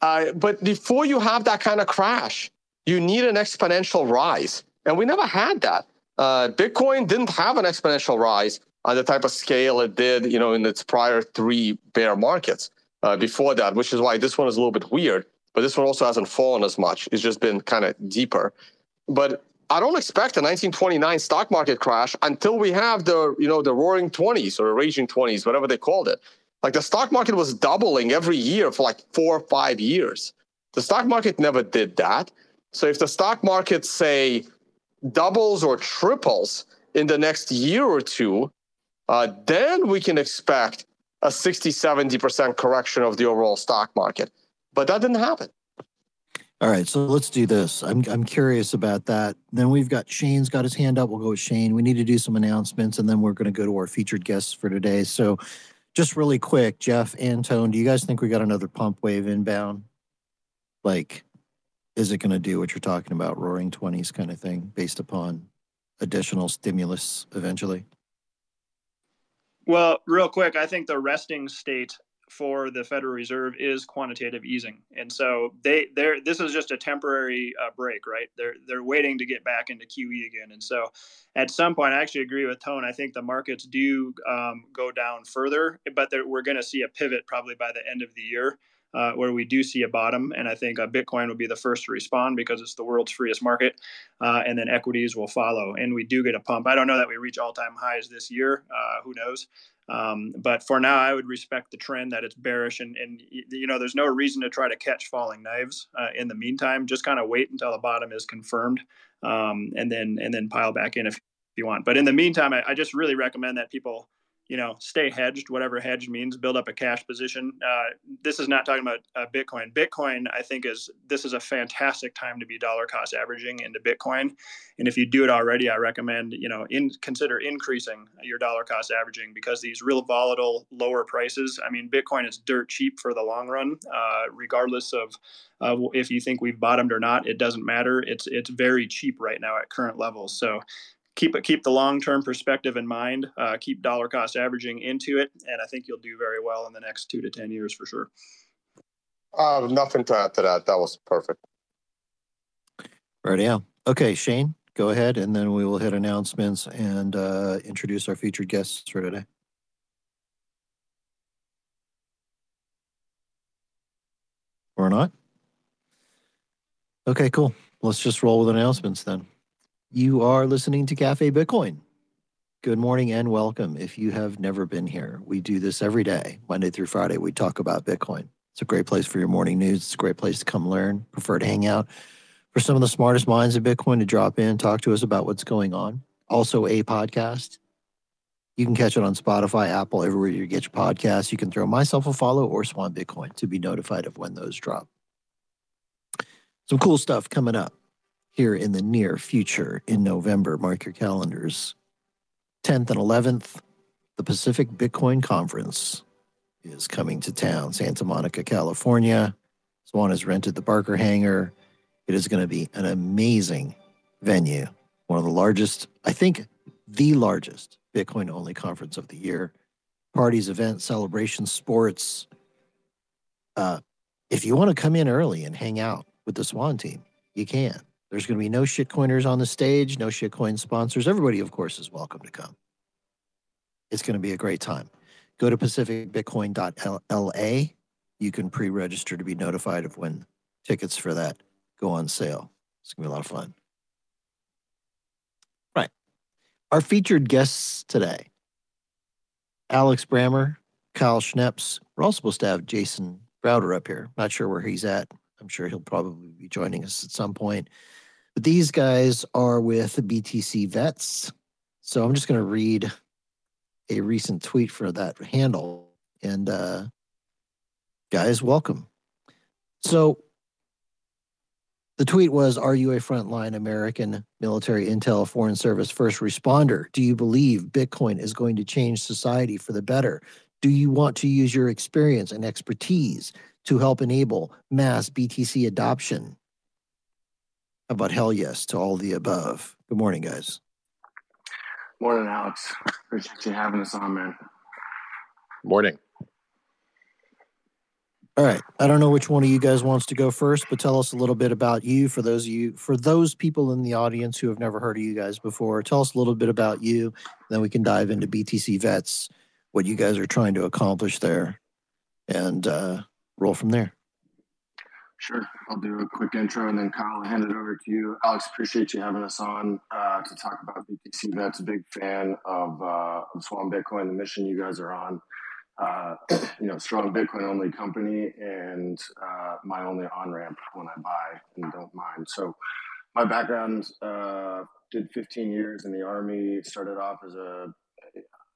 uh, but before you have that kind of crash, you need an exponential rise, and we never had that. Uh, Bitcoin didn't have an exponential rise on the type of scale it did, you know, in its prior three bear markets uh, before that, which is why this one is a little bit weird. But this one also hasn't fallen as much. It's just been kind of deeper. But I don't expect a 1929 stock market crash until we have the, you know, the roaring 20s or the raging 20s, whatever they called it. Like the stock market was doubling every year for like four or five years. The stock market never did that. So if the stock market, say, doubles or triples in the next year or two, uh, then we can expect a 60, 70% correction of the overall stock market. But that didn't happen. All right, so let's do this. I'm I'm curious about that. Then we've got Shane's got his hand up. We'll go with Shane. We need to do some announcements, and then we're going to go to our featured guests for today. So, just really quick, Jeff and Tone, do you guys think we got another pump wave inbound? Like, is it going to do what you're talking about, roaring twenties kind of thing, based upon additional stimulus eventually? Well, real quick, I think the resting state for the Federal Reserve is quantitative easing, and so they they're this is just a temporary uh, break, right? They're they're waiting to get back into QE again, and so at some point, I actually agree with Tone. I think the markets do um, go down further, but we're going to see a pivot probably by the end of the year. Uh, where we do see a bottom. And I think uh, Bitcoin will be the first to respond because it's the world's freest market. Uh, and then equities will follow. And we do get a pump. I don't know that we reach all time highs this year. Uh, who knows? Um, but for now, I would respect the trend that it's bearish, and, and you know, there's no reason to try to catch falling knives. Uh, in the meantime, just kind of wait until the bottom is confirmed, um, and then and then pile back in if you want. But in the meantime, I, I just really recommend that people you know, stay hedged, whatever hedge means, build up a cash position. Uh, this is not talking about uh, Bitcoin. Bitcoin, I think, is this is a fantastic time to be dollar cost averaging into Bitcoin. And if you do it already, I recommend you know in consider increasing your dollar cost averaging because these real volatile lower prices. I mean, Bitcoin is dirt cheap for the long run, uh, regardless of if you think we've bottomed or not. It doesn't matter. It's it's very cheap right now at current levels. So keep keep the long term perspective in mind. Uh, keep dollar cost averaging into it, and I think you'll do very well in the next two to ten years for sure. Uh, nothing to add to that. That was perfect. Right, yeah. Okay, Shane, go ahead, and then we will hit announcements and uh, introduce our featured guests for today. Or not? Okay, cool. Let's just roll with announcements then. You are listening to Cafe Bitcoin. Good morning and welcome. If you have never been here, we do this every day, Monday through Friday. We talk about Bitcoin. It's a great place for your morning news. It's a great place to come learn, prefer to hang out. For some of the smartest minds of Bitcoin to drop in, talk to us about what's going on. Also, a podcast. You can catch it on Spotify, Apple, everywhere you get your podcasts. You can throw myself a follow or Swan Bitcoin to be notified of when those drop. Some cool stuff coming up here in the near future in November. Mark your calendars. 10th and 11th, the Pacific Bitcoin Conference is coming to town, Santa Monica, California. Swan has rented the Barker Hangar. It is going to be an amazing venue, one of the largest, I think, the largest Bitcoin only conference of the year. Parties, events, celebrations, sports. Uh, if you want to come in early and hang out with the Swan team, you can. There's going to be no shitcoiners on the stage, no shitcoin sponsors. Everybody, of course, is welcome to come. It's going to be a great time. Go to pacificbitcoin.la. You can pre register to be notified of when tickets for that go on sale. It's going to be a lot of fun. Right. Our featured guests today Alex Brammer, Kyle Schneps. We're also supposed to have Jayson Browder up here. Not sure where he's at. I'm sure he'll probably be joining us at some point. But these guys are with BTC Vets. So I'm just going to read a recent tweet for that handle. And uh, guys, welcome. So the tweet was Are you a frontline American military intel foreign service first responder? Do you believe Bitcoin is going to change society for the better? Do you want to use your experience and expertise to help enable mass BTC adoption? How about hell yes to all the above? Good morning, guys. Morning, Alex. Appreciate you having us on, man. Morning. All right. I don't know which one of you guys wants to go first, but tell us a little bit about you for those of you for those people in the audience who have never heard of you guys before. Tell us a little bit about you, then we can dive into BTC Vets, what you guys are trying to accomplish there, and uh, roll from there. Sure. I'll do a quick intro and then Kyle, I'll hand it over to you. Alex, appreciate you having us on uh, to talk about BTC. A big fan of, uh, of Swan Bitcoin, the mission you guys are on. Uh, you know, strong Bitcoin only company and uh, my only on ramp when I buy and don't mind. So, my background uh, did 15 years in the Army, started off as a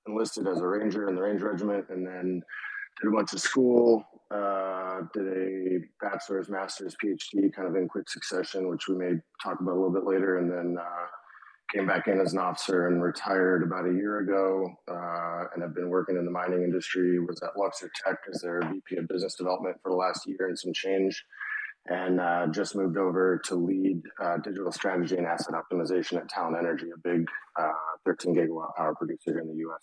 enlisted as a ranger in the Ranger Regiment, and then did a bunch of school. Uh, did a bachelor's, master's, PhD, kind of in quick succession, which we may talk about a little bit later, and then uh, came back in as an officer and retired about a year ago, uh, and have been working in the mining industry. Was at Luxor Tech as their VP of Business Development for the last year and some change and uh, just moved over to lead uh, digital strategy and asset optimization at Talen Energy, a big uh, 13 gigawatt power producer in the U.S.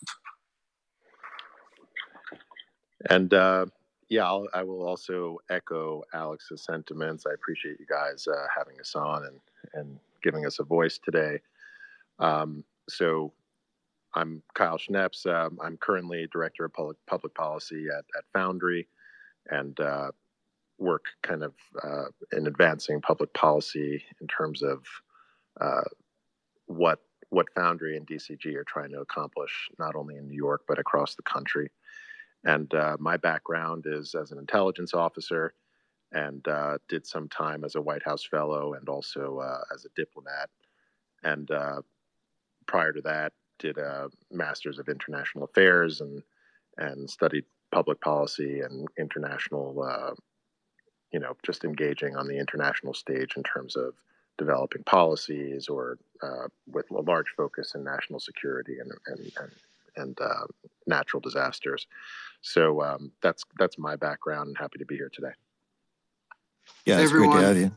And yeah, I'll, I will also echo Alex's sentiments. I appreciate you guys uh, having us on and and giving us a voice today. Um, so. I'm Kyle Schneps. Um, I'm currently director of public public policy at, at Foundry, and uh, work kind of uh, in advancing public policy in terms of uh, what what Foundry and DCG are trying to accomplish, not only in New York but across the country. And uh, my background is as an intelligence officer, and uh, did some time as a White House fellow and also uh, as a diplomat. And uh, prior to that, did a master's of international affairs and and studied public policy and international you know, just engaging on the international stage in terms of developing policies or uh, with a large focus in national security and and and, and uh, natural disasters. So um, that's that's my background. and happy to be here today. Yeah, it's great to have you.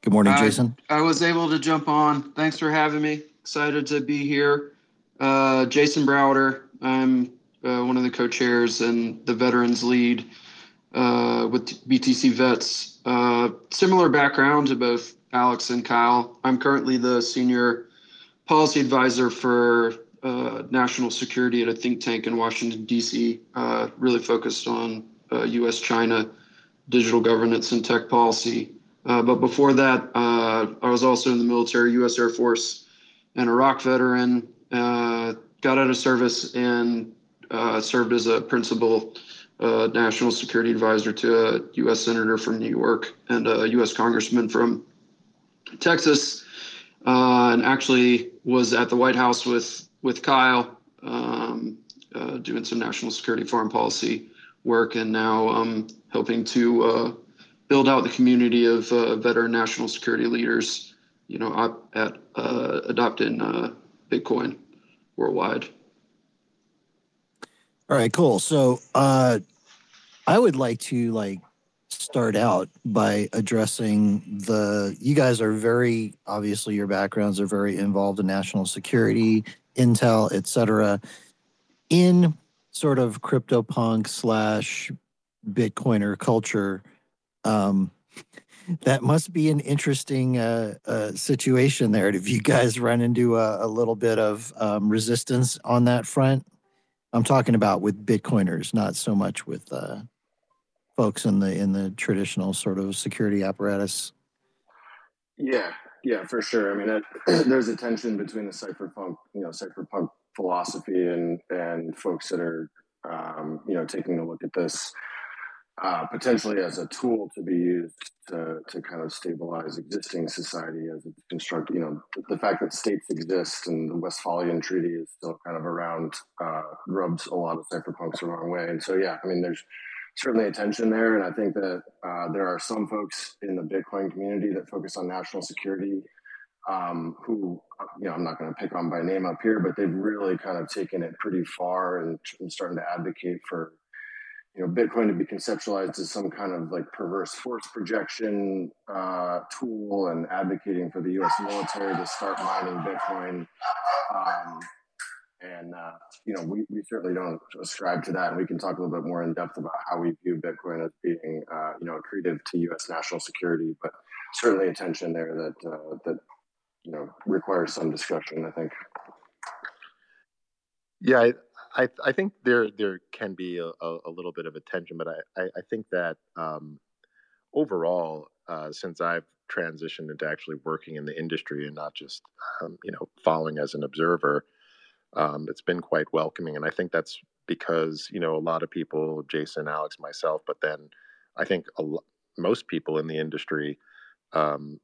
Good morning, I, Jayson. I was able to jump on. Thanks for having me. Excited to be here. Uh, Jayson Browder. I'm uh, one of the co-chairs and the veterans lead uh, with BTC Vets. Uh, similar background to both Alex and Kyle. I'm currently the senior policy advisor for uh, national security at a think tank in Washington, D.C., uh, really focused on U.S. Uh, China digital governance and tech policy. Uh, but before that, I was also in the military, U.S. Air Force, and Iraq veteran. got out of service and served as a principal uh, national security advisor to a U.S. senator from New York and a U.S. congressman from Texas, uh, and actually was at the White House with with Kyle um, uh, doing some national security foreign policy work, and now um, helping to uh, build out the community of uh, veteran national security leaders. You know, at uh, adopting Bitcoin worldwide. All right, cool. So uh, I would like to like start out by addressing the. You guys are very obviously your backgrounds are very involved in national security, intel, et cetera, In sort of crypto punk slash Bitcoiner culture, um, that must be an interesting uh, uh, situation there. If you guys run into a, a little bit of um, resistance on that front, I'm talking about with Bitcoiners, not so much with uh, folks in the in the traditional sort of security apparatus. Yeah, yeah, for sure. I mean, it, there's a tension between the cypherpunk, you know, cypherpunk philosophy and and folks that are, um, you know, taking a look at this uh, potentially as a tool to be used to, to kind of stabilize existing society as it's constructed. You know, the, the, fact that states exist and the Westphalian Treaty is still kind of around uh, rubs a lot of cypherpunks the wrong way. And so, yeah, I mean, there's certainly a tension there. And I think that uh, there are some folks in the Bitcoin community that focus on national security um, who, you know, I'm not going to pick on by name up here, but they've really kind of taken it pretty far and, and starting to advocate for you know bitcoin to be conceptualized as some kind of like perverse force projection uh, tool and advocating for the us military to start mining bitcoin um, and uh, you know we, we certainly don't ascribe to that and we can talk a little bit more in depth about how we view bitcoin as being uh, you know accretive to us national security but certainly a tension there that uh, that you know requires some discussion i think. Yeah I, I think there there can be a, a, little bit of a tension, but I, I, I think that um, overall, uh, since I've transitioned into actually working in the industry and not just um, you know following as an observer, um, it's been quite welcoming, and I think that's because you know a lot of people, Jayson, Alex, myself, but then I think a lo- most people in the industry um,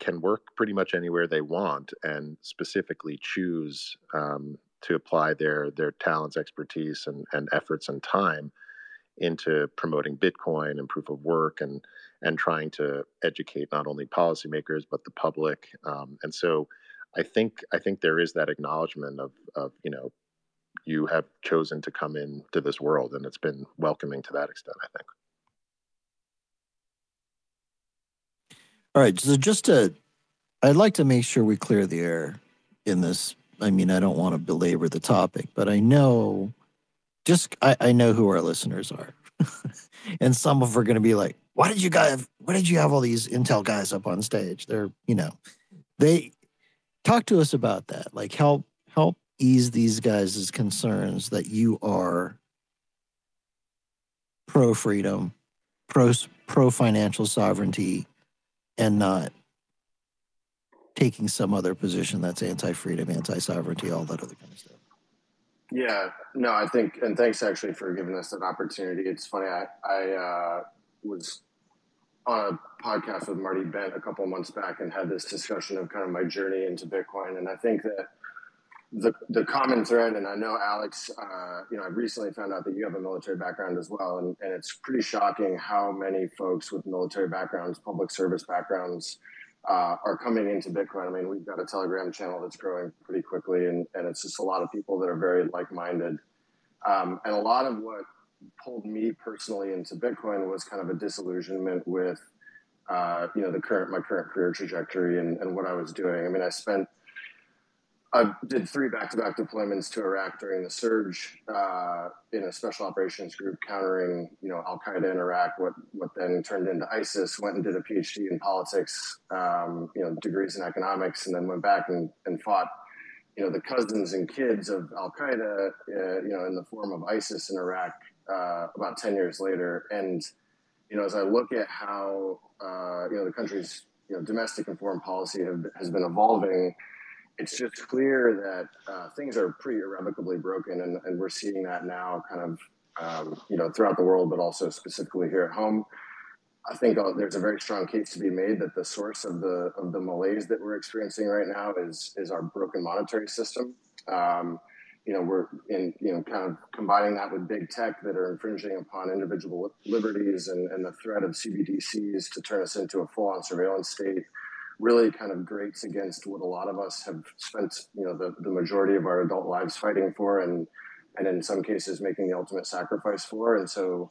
can work pretty much anywhere they want and specifically choose um, to apply their their talents, expertise, and, and efforts and time into promoting Bitcoin and proof of work and and trying to educate not only policymakers but the public. Um, and so, I think I think there is that acknowledgement of of you know you have chosen to come into this world, and it's been welcoming to that extent. I think. All right. So just to, I'd like to make sure we clear the air in this. I mean, I don't want to belabor the topic, but I know, just I, I know who our listeners are, and some of them are going to be like, "Why did you guys? Why did you have all these Intel guys up on stage? They're, you know, they talk to us about that. Like, help help ease these guys' concerns that you are pro freedom, pro pro financial sovereignty, and not taking some other position that's anti-freedom, anti-sovereignty, all that other kind of stuff. Yeah, no, I think, and thanks actually for giving us that opportunity. It's funny, I, I uh, was on a podcast with Marty Bent a couple months back and had this discussion of kind of my journey into Bitcoin. And I think that the the common thread, and I know Alex, uh, you know, I've recently found out that you have a military background as well, and, and it's pretty shocking how many folks with military backgrounds, public service backgrounds, uh, are coming into Bitcoin. I mean, we've got a Telegram channel that's growing pretty quickly, and, and it's just a lot of people that are very like minded. Um, and a lot of what pulled me personally into Bitcoin was kind of a disillusionment with, uh, you know, the current my current career trajectory and, and what I was doing. I mean, I spent I did three back-to-back deployments to Iraq during the surge uh, in a special operations group countering, you know, Al Qaeda in Iraq. What what then turned into ISIS. Went and did a PhD in politics, um, you know, degrees in economics, and then went back and, and fought, you know, the cousins and kids of Al Qaeda, uh, you know, in the form of ISIS in Iraq. Uh, about ten years later, and you know, as I look at how uh, you know the country's you know domestic and foreign policy have, has been evolving it's just clear that uh, things are pretty irrevocably broken, and, and, we're seeing that now, kind of, um, you know, throughout the world, but also specifically here at home. I think uh, there's a very strong case to be made that the source of the of the malaise that we're experiencing right now is is our broken monetary system. Um, you know, we're in you know kind of combining that with big tech that are infringing upon individual liberties and, and the threat of CBDCs to turn us into a full-on surveillance state really kind of grates against what a lot of us have spent, you know, the, the majority of our adult lives fighting for and, and in some cases making the ultimate sacrifice for. And so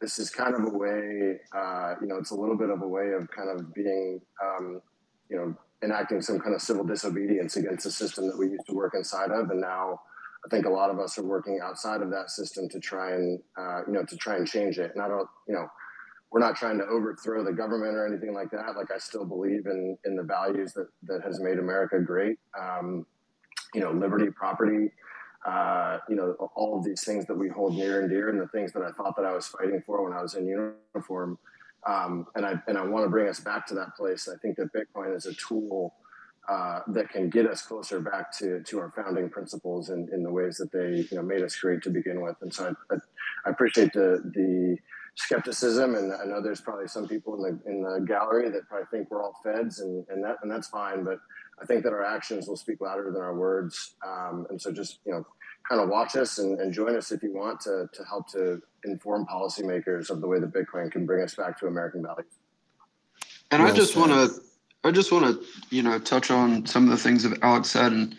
this is kind of a way, uh, you know, it's a little bit of a way of kind of being, um, you know, enacting some kind of civil disobedience against the system that we used to work inside of. And now I think a lot of us are working outside of that system to try and, uh, you know, to try and change it. And I don't, you know, we're not trying to overthrow the government or anything like that. Like I still believe in in the values that that has made America great. Um, you know, liberty, property. Uh, you know, all of these things that we hold near and dear, and the things that I thought that I was fighting for when I was in uniform. Um, and I and I want to bring us back to that place. I think that Bitcoin is a tool uh, that can get us closer back to to our founding principles in, in the ways that they you know made us great to begin with. And so I, I, I appreciate the the skepticism, and I know there's probably some people in the in the gallery that probably think we're all feds, and and that and that's fine. But I think that our actions will speak louder than our words, um, and so just you know, kind of watch us and, and join us if you want to to help to inform policymakers of the way that Bitcoin can bring us back to American values. And well I just want to, I just want to, you know, touch on some of the things that Alex said, and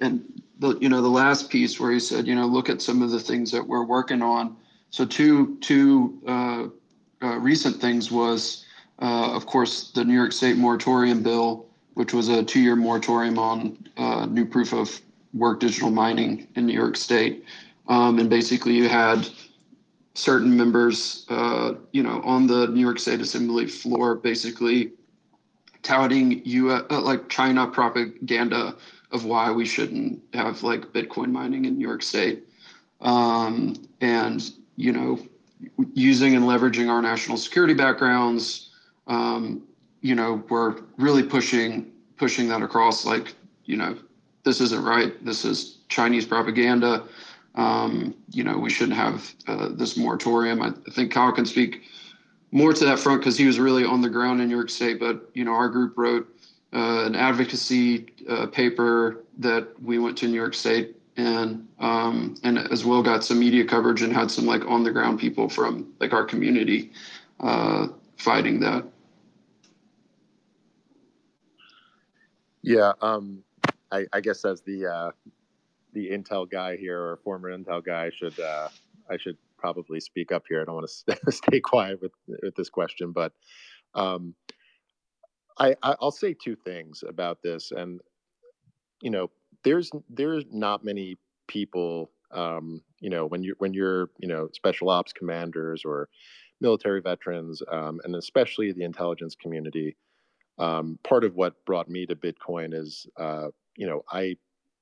and the you know the last piece where he said, you know, look at some of the things that we're working on. So two two uh, uh, recent things was, uh, of course, the New York State moratorium bill, which was a two-year moratorium on uh, new proof of work digital mining in New York State, um, and basically you had certain members, uh, you know, on the New York State Assembly floor, basically touting you uh, like China propaganda of why we shouldn't have like Bitcoin mining in New York State. Um, and you know, using and leveraging our national security backgrounds, um, you know, we're really pushing pushing that across. Like, you know, this isn't right. This is Chinese propaganda. Um, you know, we shouldn't have uh, this moratorium. I, think Kyle can speak more to that front because he was really on the ground in New York State. But you know, our group wrote uh, an advocacy uh, paper that we went to New York State and um, and as well got some media coverage and had some like on the ground people from like our community uh, fighting that. Yeah, um, I, I guess as the uh, the Intel guy here or former Intel guy, should uh, I should probably speak up here. I don't want to stay quiet with with this question, but um, I I'll say two things about this, and you know, there's there's not many people, um, you know, when you're when you're you know special ops commanders or military veterans, um, and especially the intelligence community. Um, part of what brought me to Bitcoin is, uh, you know, I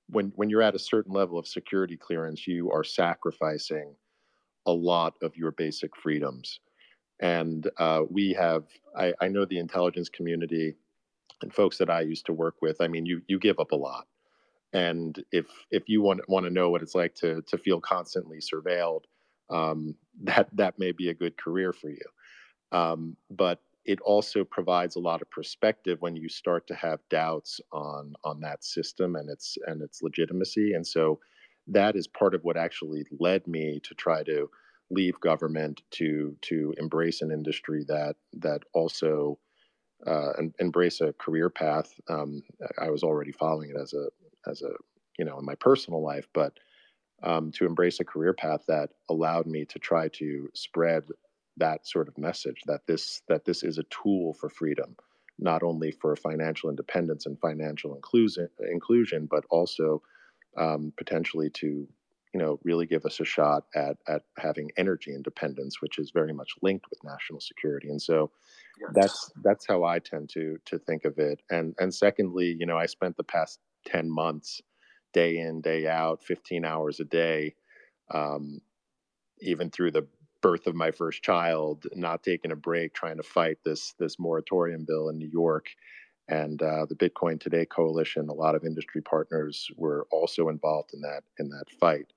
when when you're at a certain level of security clearance, you are sacrificing a lot of your basic freedoms. And uh, we have, I, I, know the intelligence community and folks that I used to work with. I mean, you you give up a lot, and if if you want want to know what it's like to to feel constantly surveilled, um, that that may be a good career for you. Um, but it also provides a lot of perspective when you start to have doubts on on that system and its and its legitimacy and so that is part of what actually led me to try to leave government to to embrace an industry that that also uh, embrace a career path. Um, I was already following it as a as a you know in my personal life, but um, to embrace a career path that allowed me to try to spread that sort of message that this that this is a tool for freedom, not only for financial independence and financial inclusion, inclusion but also um, potentially to you know really give us a shot at at having energy independence, which is very much linked with national security. And so yes. that's that's how I tend to to think of it. And and secondly, you know, I spent the past ten months, day in day out, fifteen hours a day. Um, even through the birth of my first child, not taking a break, trying to fight this this moratorium bill in New York, and uh, the Bitcoin Today coalition. A lot of industry partners were also involved in that in that fight,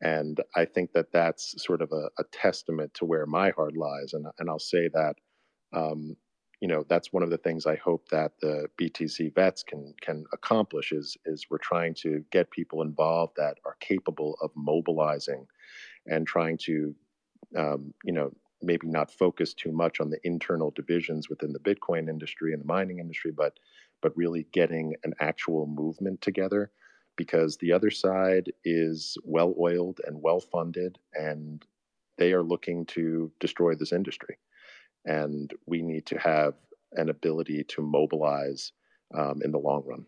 and I think that that's sort of a, a testament to where my heart lies. And and I'll say that. Um, you know that's one of the things I hope that the BTC vets can can accomplish is is we're trying to get people involved that are capable of mobilizing and trying to um, you know, maybe not focus too much on the internal divisions within the Bitcoin industry and the mining industry, but but really getting an actual movement together because the other side is well oiled and well funded and they are looking to destroy this industry. And we need to have an ability to mobilize um, in the long run.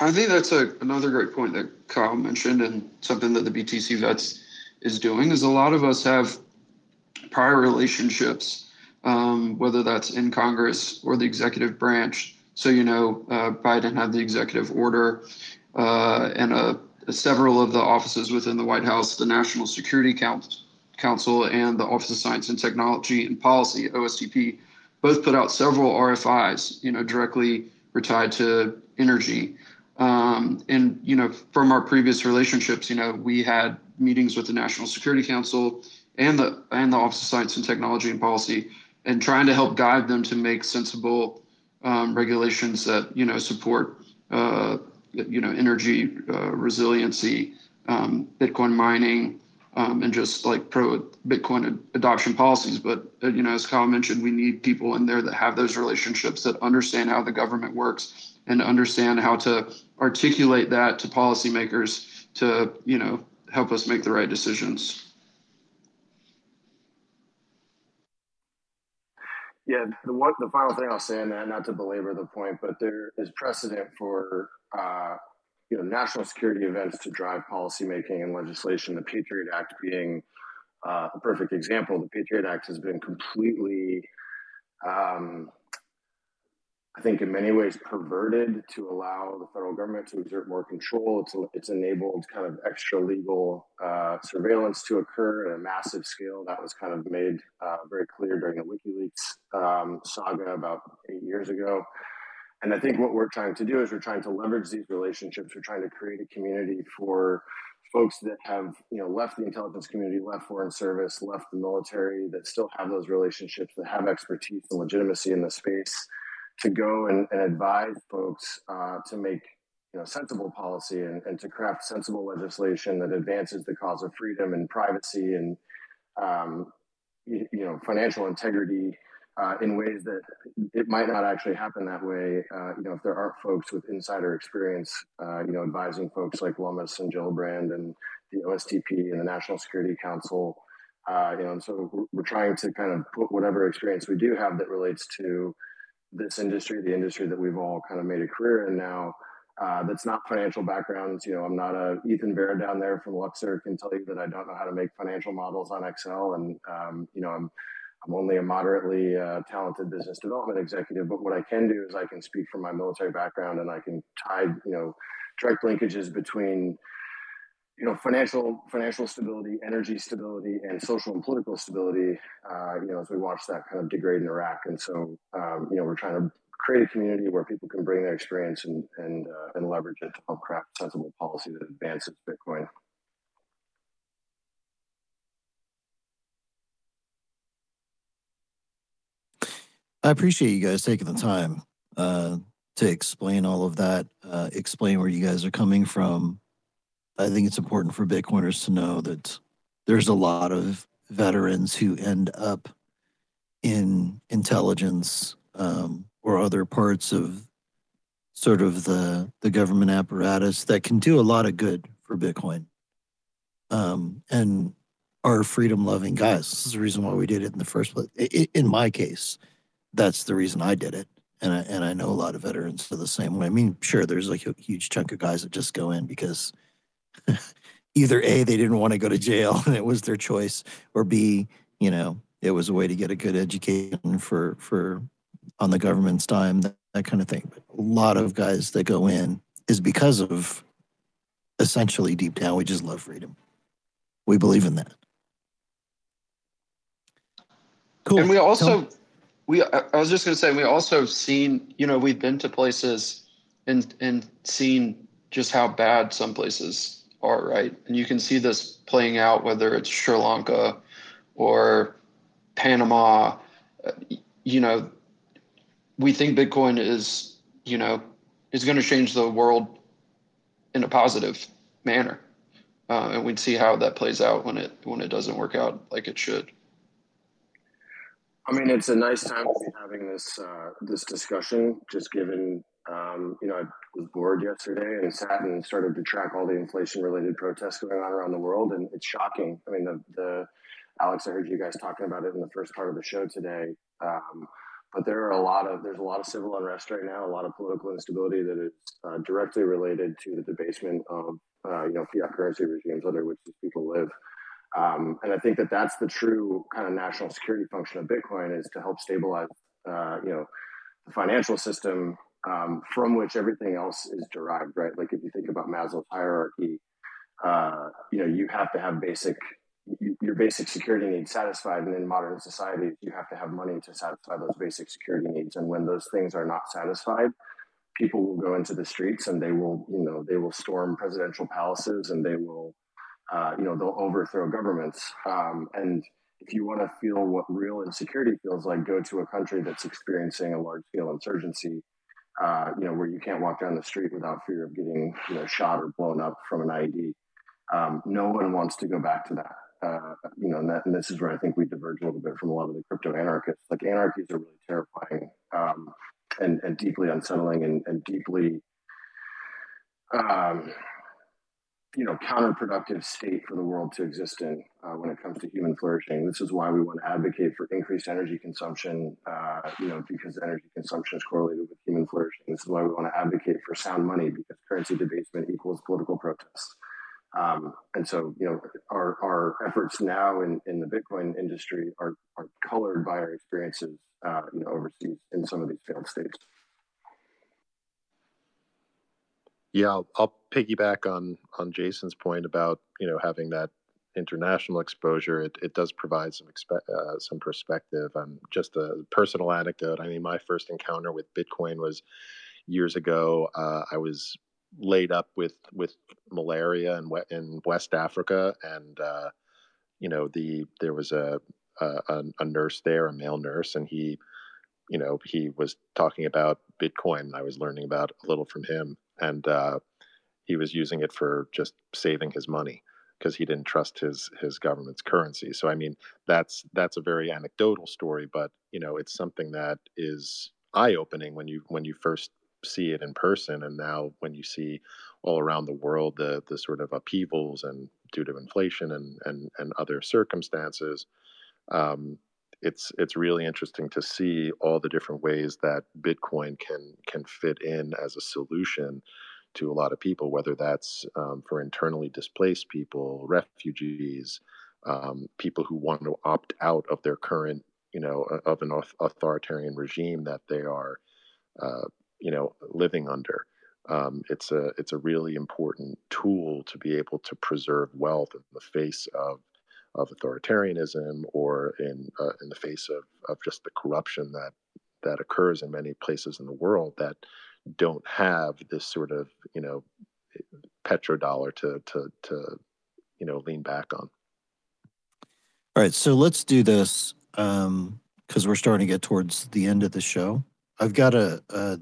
I think that's a, another great point that Kyle mentioned, and something that the BTC vets is doing is a lot of us have prior relationships, um, whether that's in Congress or the executive branch. So, you know, uh, Biden had the executive order uh, and uh, several of the offices within the White House, the National Security Council, and the Office of Science and Technology and Policy, OSTP, both put out several RFIs, you know, directly tied to energy. Um, and you know, from our previous relationships, you know, we had meetings with the National Security Council and the and the Office of Science and Technology and Policy, and trying to help guide them to make sensible um, regulations that you know support uh, you know energy uh, resiliency, um, Bitcoin mining, um, and just like pro Bitcoin adoption policies. But uh, you know, as Kyle mentioned, we need people in there that have those relationships that understand how the government works and understand how to articulate that to policymakers to you know help us make the right decisions. Yeah, the one, the final thing I'll say on that, not to belabor the point, but there is precedent for uh, you know national security events to drive policymaking and legislation. The Patriot Act being uh, a perfect example. The Patriot Act has been completely um, I think in many ways perverted to allow the federal government to exert more control. It's, it's enabled kind of extra legal uh, surveillance to occur at a massive scale. That was kind of made uh, very clear during the WikiLeaks um, saga about eight years ago. And I think what we're trying to do is we're trying to leverage these relationships. We're trying to create a community for folks that have you know left the intelligence community, left foreign service, left the military, that still have those relationships, that have expertise and legitimacy in the space to go and, and advise folks uh, to make you know sensible policy and, and to craft sensible legislation that advances the cause of freedom and privacy and um, you, you, know financial integrity uh, in ways that it might not actually happen that way. Uh, you know, if there aren't folks with insider experience, uh, you know, advising folks like Lummis and Gillibrand and the OSTP and the National Security Council. Uh, you know, and so we're, we're trying to kind of put whatever experience we do have that relates to this industry, the industry that we've all kind of made a career in now. Uh, that's not financial backgrounds. You know, I'm not a Ethan Vera down there from Luxor can tell you that I don't know how to make financial models on Excel, and um, you know, I'm I'm only a moderately uh, talented business development executive. But what I can do is I can speak from my military background, and I can tie you know direct linkages between you know financial financial stability, energy stability, and social and political stability. Uh, you know, as we watch that kind of degrade in Iraq, and so um, you know we're trying to create a community where people can bring their experience and and uh, and leverage it to help craft sensible policy that advances Bitcoin. I appreciate you guys taking the time uh, to explain all of that, uh, explain where you guys are coming from. I think it's important for Bitcoiners to know that there's a lot of veterans who end up in intelligence um, or other parts of sort of the the government apparatus that can do a lot of good for Bitcoin. Um, and are freedom loving guys. This is the reason why we did it in the first place. In my case, that's the reason I did it. And I, and I know a lot of veterans are the same way. I mean, sure, there's like a huge chunk of guys that just go in because either A, they didn't want to go to jail and it was their choice, or B, you know, it was a way to get a good education for for on the government's dime, that, that kind of thing. But a lot of guys that go in is because of essentially deep down, we just love freedom. We believe in that. Cool. And we also, we, I was just going to say, we also seen, you know, we've been to places and, and seen just how bad some places are, right? And you can see this playing out, whether it's Sri Lanka or Panama, you know, we think Bitcoin is, you know, is going to change the world in a positive manner, uh, and we'd see how that plays out when it when it doesn't work out like it should. I mean, it's a nice time to be having this uh, this discussion, just given um, you know I was bored yesterday and sat and started to track all the inflation related protests going on around the world, and it's shocking. I mean, the the Alex, I heard you guys talking about it in the first part of the show today. Um, but there are a lot of there's a lot of civil unrest right now, a lot of political instability that is uh, directly related to the debasement of uh, you know fiat currency regimes under which these people live. Um, and I think that that's the true kind of national security function of Bitcoin is to help stabilize uh, you know the financial system um, from which everything else is derived, right? Like if you think about Maslow's hierarchy, uh, you know you have to have basic your basic security needs satisfied. And in modern society, you have to have money to satisfy those basic security needs. And when those things are not satisfied, people will go into the streets and they will, you know, they will storm presidential palaces and they will, uh, you know, they'll overthrow governments. Um, and if you want to feel what real insecurity feels like, go to a country that's experiencing a large scale insurgency. Uh, you know, where you can't walk down the street without fear of getting, you know, shot or blown up from an IED. Um, no one wants to go back to that uh, you know, and, that, and, this is where I think we diverge a little bit from a lot of the crypto anarchists. Like anarchies are really terrifying um, and, and deeply unsettling and, and deeply, um, you know, counterproductive state for the world to exist in uh, when it comes to human flourishing. This is why we want to advocate for increased energy consumption, uh, you know, because energy consumption is correlated with human flourishing. This is why we want to advocate for sound money because currency debasement equals political protests. Um, and so, you know, our, our efforts now in, in the Bitcoin industry are, are colored by our experiences, uh, you know, overseas in some of these failed states. Yeah, I'll, I'll piggyback on on Jayson's point about you know having that international exposure. It, it does provide some expe- uh, some perspective. Um, just a personal anecdote. I mean, my first encounter with Bitcoin was years ago. Uh, I was laid up with with malaria in in West Africa, and uh, you know the there was a, a a nurse there, a male nurse, and he you know he was talking about Bitcoin. I was learning about a little from him, and uh, he was using it for just saving his money because he didn't trust his his government's currency. So I mean, that's that's a very anecdotal story, but you know, it's something that is eye opening when you when you first see it in person, and now when you see all around the world the the sort of upheavals and due to inflation and and and other circumstances. Um, it's it's really interesting to see all the different ways that Bitcoin can can fit in as a solution to a lot of people, whether that's um, for internally displaced people, refugees, um, people who want to opt out of their current, you know, of an authoritarian regime that they are, uh, you know, living under. Um, it's a it's a really important tool to be able to preserve wealth in the face of of authoritarianism or in uh, in the face of, of just the corruption that that occurs in many places in the world that don't have this sort of you know petrodollar to to to you know lean back on. All right, so let's do this because um, we're starting to get towards the end of the show. I've got a, a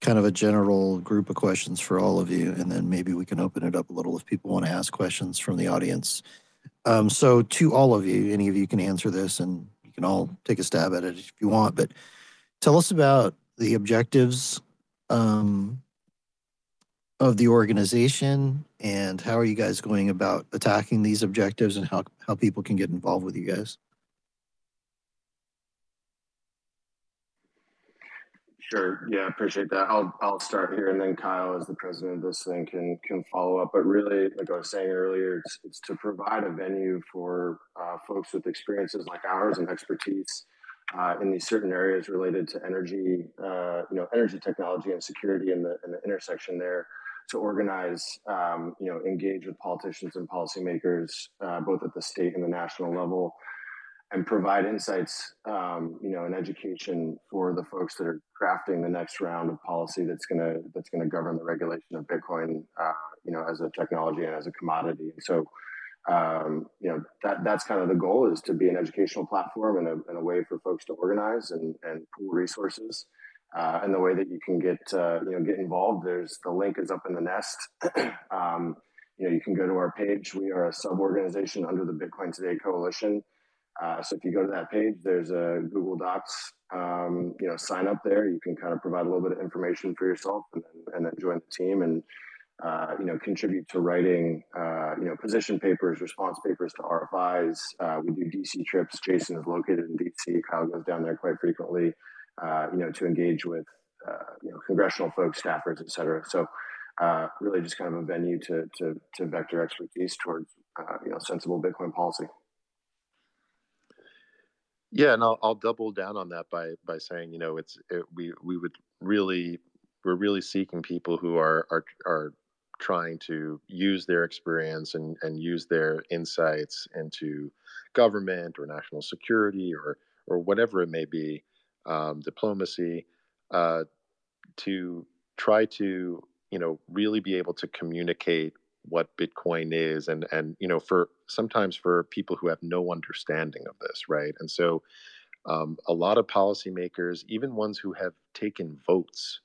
kind of a general group of questions for all of you, and then maybe we can open it up a little if people want to ask questions from the audience. Um, so, to all of you, any of you can answer this, and you can all take a stab at it if you want. But tell us about the objectives um, of the organization, and how are you guys going about attacking these objectives, and how how people can get involved with you guys. Sure. Yeah, appreciate that. I'll I'll start here, and then Kyle, as the president of this thing, can can follow up. But really, like I was saying earlier, it's, it's to provide a venue for uh, folks with experiences like ours and expertise uh, in these certain areas related to energy, uh, you know, energy technology and security, in the in the intersection there, to organize, um, you know, engage with politicians and policymakers, uh, both at the state and the national level and provide insights, um, you know, and education for the folks that are crafting the next round of policy that's going to that's going to govern the regulation of Bitcoin, uh, you know, as a technology and as a commodity. And so, um, you know, that that's kind of the goal is to be an educational platform and a, and a way for folks to organize and, and pool resources. Uh, and the way that you can get uh, you know get involved, there's the link is up in the nest. um, you know, you can go to our page. We are a sub organization under the Bitcoin Today Coalition. Uh, so if you go to that page, there's a Google Docs, um, you know, sign up there. You can kind of provide a little bit of information for yourself and then, and then join the team and, uh, you know, contribute to writing, uh, you know, position papers, response papers to RFIs. Uh, we do DC trips. Jayson is located in DC. Kyle goes down there quite frequently, uh, you know, to engage with, uh, you know, congressional folks, staffers, et cetera. So really just kind of a venue to, to, to vector expertise towards, you know, sensible Bitcoin policy. Yeah, and I'll, I'll double down on that by by saying, you know, it's it, we we would really we're really seeking people who are are are trying to use their experience and and use their insights into government or national security or or whatever it may be, um, diplomacy, uh, to try to you know really be able to communicate what Bitcoin is, and and you know, for sometimes for people who have no understanding of this, right? And so, um, a lot of policymakers, even ones who have taken votes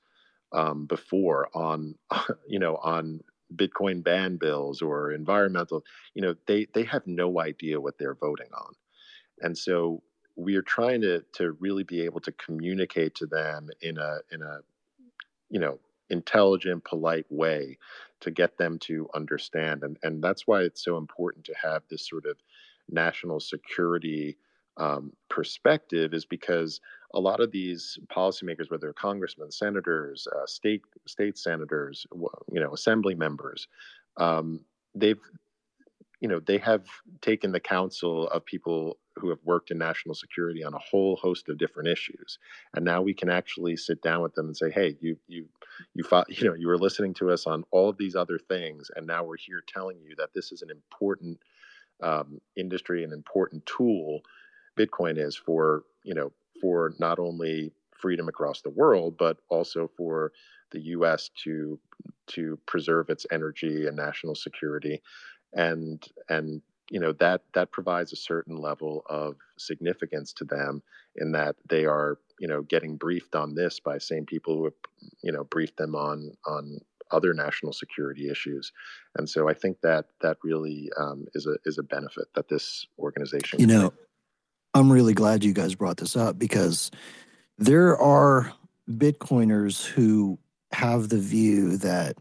um, before on, you know, on Bitcoin ban bills or environmental, you know, they they have no idea what they're voting on, and so we are trying to to really be able to communicate to them in a in a you know intelligent, polite way to get them to understand. And, and that's why it's so important to have this sort of national security um, perspective, is because a lot of these policymakers, whether congressmen, senators, uh, state state senators, you know, assembly members, um, they've you know they have taken the counsel of people who have worked in national security on a whole host of different issues. And now we can actually sit down with them and say hey you you you fought, you know you were listening to us on all of these other things and now we're here telling you that this is an important um, industry an important tool bitcoin is for you know for not only freedom across the world but also for the us to to preserve its energy and national security. And and you know that that provides a certain level of significance to them in that they are you know getting briefed on this by same people who have you know briefed them on on other national security issues. And so i think that that really um, is a is a benefit that this organization you know i'm really glad you guys brought this up because there are bitcoiners who have the view that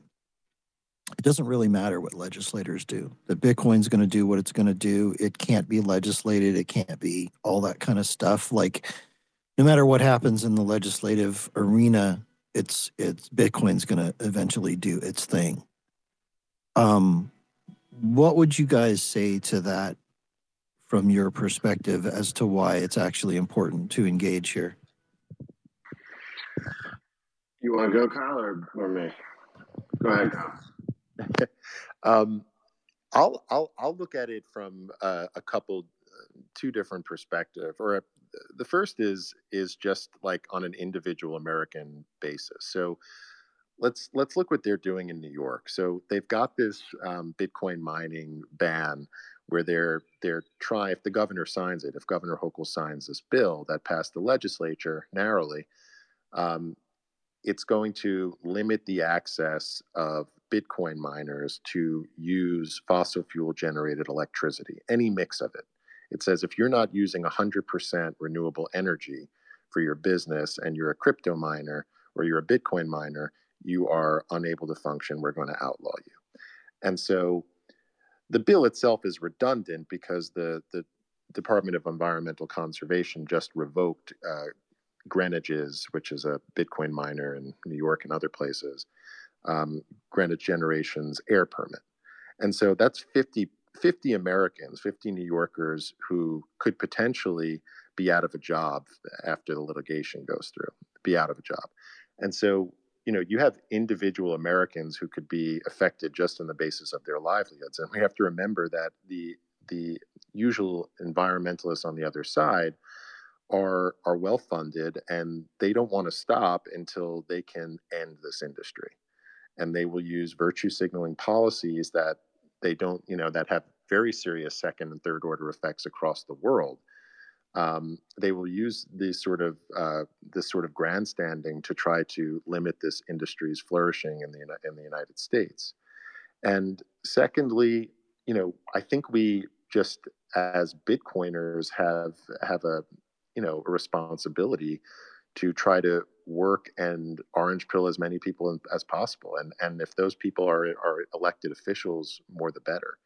it doesn't really matter what legislators do. That Bitcoin's going to do what it's going to do. It can't be legislated. It can't be all that kind of stuff. Like, no matter what happens in the legislative arena, it's it's Bitcoin's going to eventually do its thing. Um, what would you guys say to that from your perspective as to why it's actually important to engage here? You want to go, Kyle, or, or me? Go ahead, Kyle. um, I'll I'll I'll look at it from uh, a couple, two different perspective. Or a, the first is is just like on an individual American basis. So let's let's look what they're doing in New York. So they've got this um, Bitcoin mining ban where they're they're trying. If the governor signs it, if Governor Hochul signs this bill that passed the legislature narrowly, um, it's going to limit the access of Bitcoin miners to use fossil fuel generated electricity, any mix of it. It says if you're not using 100% renewable energy for your business and you're a crypto miner or you're a Bitcoin miner, you are unable to function. We're going to outlaw you. And so the bill itself is redundant because the, the Department of Environmental Conservation just revoked uh, Greenidge's, which is a Bitcoin miner in New York and other places, um, Greenidge Generation's air permit. And so that's 50, 50 Americans, 50 New Yorkers who could potentially be out of a job after the litigation goes through, be out of a job. And so, you know, you have individual Americans who could be affected just on the basis of their livelihoods. And we have to remember that the the usual environmentalists on the other side are are well funded and they don't want to stop until they can end this industry and they will use virtue signaling policies that they don't, you know, that have very serious second and third order effects across the world. Um, they will use these sort of uh, this sort of grandstanding to try to limit this industry's flourishing in the in the United States. And secondly, you know, I think we just as Bitcoiners have have a you know a responsibility to try to work and orange pill as many people as possible. And and if those people are are elected officials, more the better.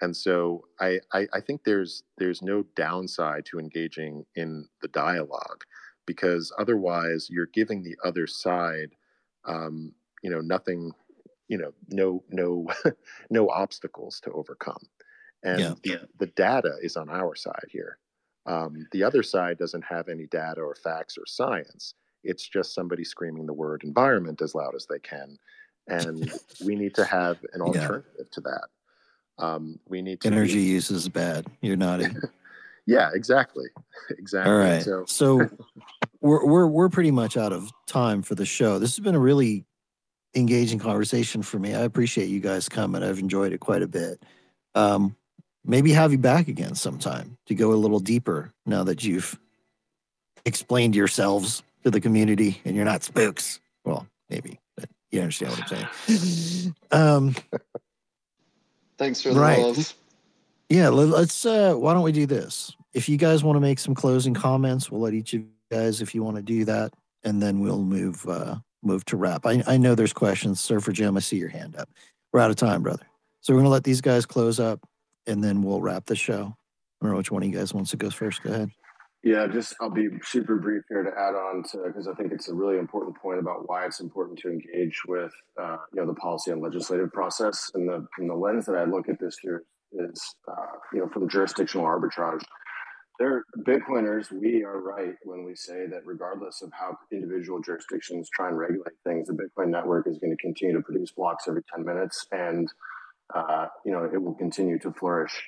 And so I, I, I think there's there's no downside to engaging in the dialogue because otherwise you're giving the other side um, you know nothing you know no no no obstacles to overcome and yeah, the, yeah. the data is on our side here um, the other side doesn't have any data or facts or science. It's just somebody screaming the word environment as loud as they can. And we need to have an alternative yeah. to that. Um, we need to energy be... use is bad. You're nodding. yeah, exactly. Exactly. All right. So, so we're, we're, we're pretty much out of time for the show. This has been a really engaging conversation for me. I appreciate you guys coming. I've enjoyed it quite a bit. Um, maybe have you back again sometime to go a little deeper now that you've explained yourselves to the community and you're not spooks. Well, maybe, but you understand what I'm saying. um, Thanks for the right. love. Yeah, let's. Uh, why don't we do this? If you guys want to make some closing comments, we'll let each of you guys, if you want to do that, and then we'll move uh, move to wrap. I, I know there's questions. Surfer Jim, I see your hand up. We're out of time, brother. So we're gonna let these guys close up and then we'll wrap the show. I don't know which one of you guys wants to go first. Go ahead. Yeah, just I'll be super brief here to add on to because I think it's a really important point about why it's important to engage with uh, you know the policy and legislative process. And the and the lens that I look at this here is uh, you know from jurisdictional arbitrage. There, Bitcoiners, we are right when we say that regardless of how individual jurisdictions try and regulate things, the Bitcoin network is going to continue to produce blocks every ten minutes and uh, you know, it will continue to flourish.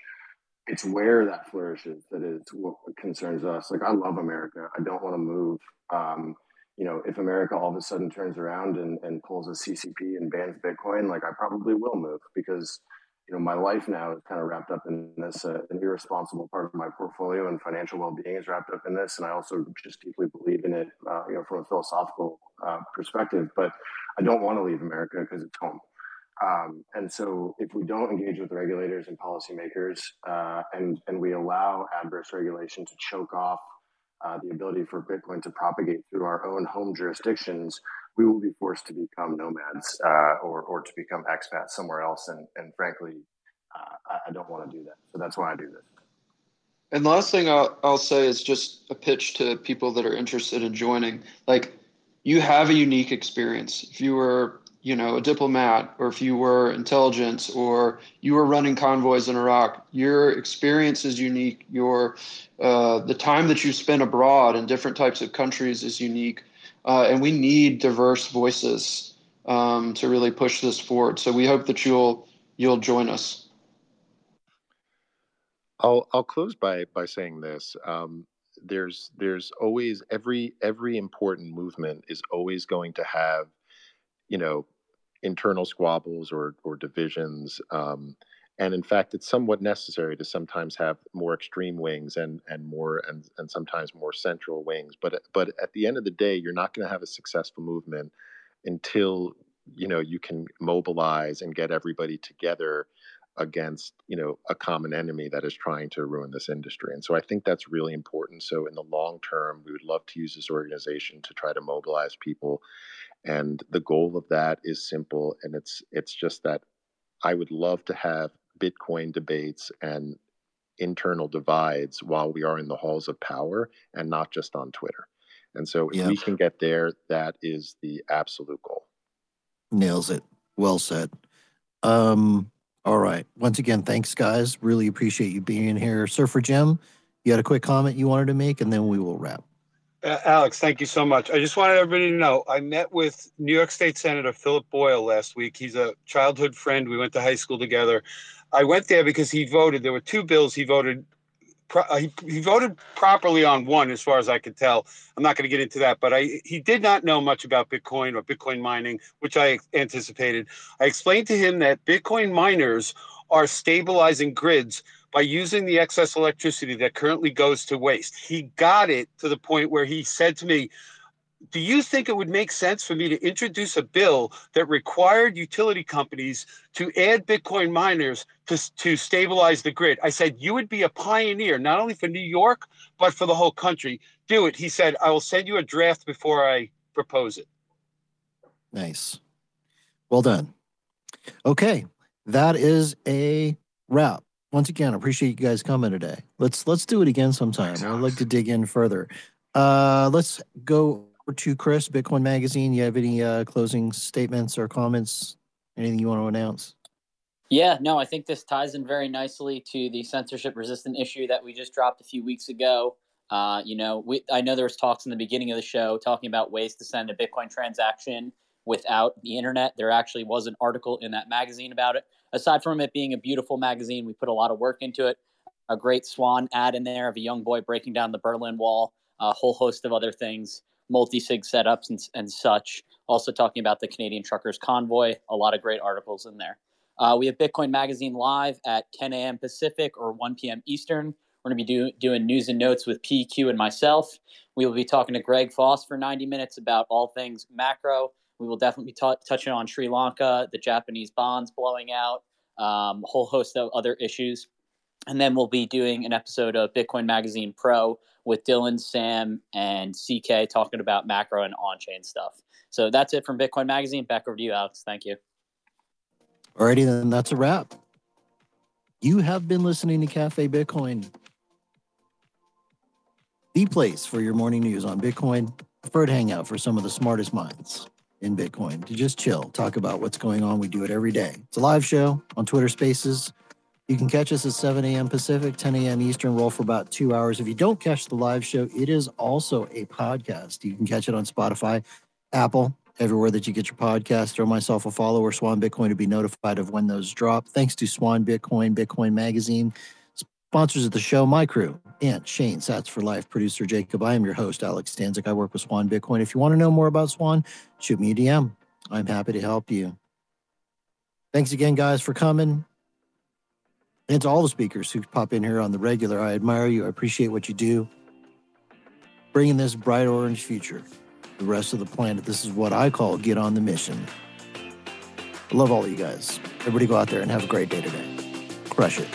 It's where that flourishes that is what concerns us. Like, I love America. I don't want to move. Um, you know, if America all of a sudden turns around and, and pulls a CCP and bans Bitcoin, like I probably will move because you know, my life now is kind of wrapped up in this. Uh, an irresponsible part of my portfolio and financial well-being is wrapped up in this, and I also just deeply believe in it, uh, you know, from a philosophical uh, perspective. But I don't want to leave America because it's home. Um, and so, if we don't engage with regulators and policymakers, uh, and and we allow adverse regulation to choke off uh, the ability for Bitcoin to propagate through our own home jurisdictions, we will be forced to become nomads uh, or, or to become expats somewhere else. And, and frankly, uh, I, I, don't want to do that. So that's why I do this. And last thing I'll, I'll say is just a pitch to people that are interested in joining. Like, you have a unique experience. If you were, you know, a diplomat, or if you were intelligence, or you were running convoys in Iraq, your experience is unique. Your uh, the time that you spent abroad in different types of countries is unique uh, and we need diverse voices um, to really push this forward. So we hope that you'll you'll join us. I'll I'll close by by saying this. Um, there's there's always every every important movement is always going to have, you know, internal squabbles or or divisions. Um, and in fact it's somewhat necessary to sometimes have more extreme wings and and more and and sometimes more central wings but but at the end of the day you're not going to have a successful movement until you know you can mobilize and get everybody together against you know a common enemy that is trying to ruin this industry and so i think that's really important so in the long term we would love to use this organization to try to mobilize people and the goal of that is simple and it's it's just that i would love to have Bitcoin debates and internal divides while we are in the halls of power and not just on Twitter. And so if we can get there, that is the absolute goal. Nails it. Well said. Um, all right. Once again, thanks, guys. Really appreciate you being here. Surfer Jim, you had a quick comment you wanted to make, and then we will wrap. Uh, Alex, thank you so much. I just wanted everybody to know I met with New York State Senator Philip Boyle last week. He's a childhood friend. We went to high school together. I went there because he voted. There were two bills he voted. Uh, he, he voted properly on one, as far as I could tell. I'm not going to get into that, but I he did not know much about Bitcoin or Bitcoin mining, which I anticipated. I explained to him that Bitcoin miners are stabilizing grids by using the excess electricity that currently goes to waste. He got it to the point where he said to me, do you think it would make sense for me to introduce a bill that required utility companies to add Bitcoin miners to, to stabilize the grid? I said, You would be a pioneer, not only for New York, but for the whole country. Do it. He said, I will send you a draft before I propose it. Nice. Well done. Okay. That is a wrap. Once again, appreciate you guys coming today. Let's let's do it again sometime. I'd like to dig in further. Uh, let's go to Chris, Bitcoin Magazine. You have any uh, closing statements or comments? Anything you want to announce? Yeah, no, I think this ties in very nicely to the censorship resistant issue that we just dropped a few weeks ago. Uh, you know, we, I know there was talks in the beginning of the show talking about ways to send a Bitcoin transaction without the internet. There actually was an article in that magazine about it. Aside from it being a beautiful magazine, we put a lot of work into it. A great Swan ad in there of a young boy breaking down the Berlin Wall, a whole host of other things multi-sig setups and, and such. Also talking about the Canadian Truckers Convoy. A lot of great articles in there. Uh, we have Bitcoin Magazine live at 10 a.m. Pacific or 1 p.m. Eastern. We're going to be do, doing news and notes with PQ and myself. We will be talking to Greg Foss for 90 minutes about all things macro. We will definitely be t- touching on Sri Lanka, the Japanese bonds blowing out, um, a whole host of other issues. And then we'll be doing an episode of Bitcoin Magazine Pro with Dylan, Sam, and CK talking about macro and on chain stuff. So that's it from Bitcoin Magazine. Back over to you, Alex. Thank you. Alrighty, then that's a wrap. You have been listening to Cafe Bitcoin, the place for your morning news on Bitcoin, preferred hangout for some of the smartest minds in Bitcoin to just chill, talk about what's going on. We do it every day. It's a live show on Twitter Spaces. You can catch us at 7 a.m. Pacific, 10 a.m. Eastern, roll for about two hours. If you don't catch the live show, it is also a podcast. You can catch it on Spotify, Apple, everywhere that you get your podcast. Throw myself a follow or Swan Bitcoin to be notified of when those drop. Thanks to Swan Bitcoin, Bitcoin Magazine, sponsors of the show, my crew, Ant, Shane, Sats for Life, producer Jacob. I am your host, Alex Stanczyk. I work with Swan Bitcoin. If you want to know more about Swan, shoot me a DM. I'm happy to help you. Thanks again, guys, for coming. And to all the speakers who pop in here on the regular, I admire you. I appreciate what you do. Bringing this bright orange future the rest of the planet. This is what I call get on the mission. I love all you guys. Everybody go out there and have a great day today. Crush it.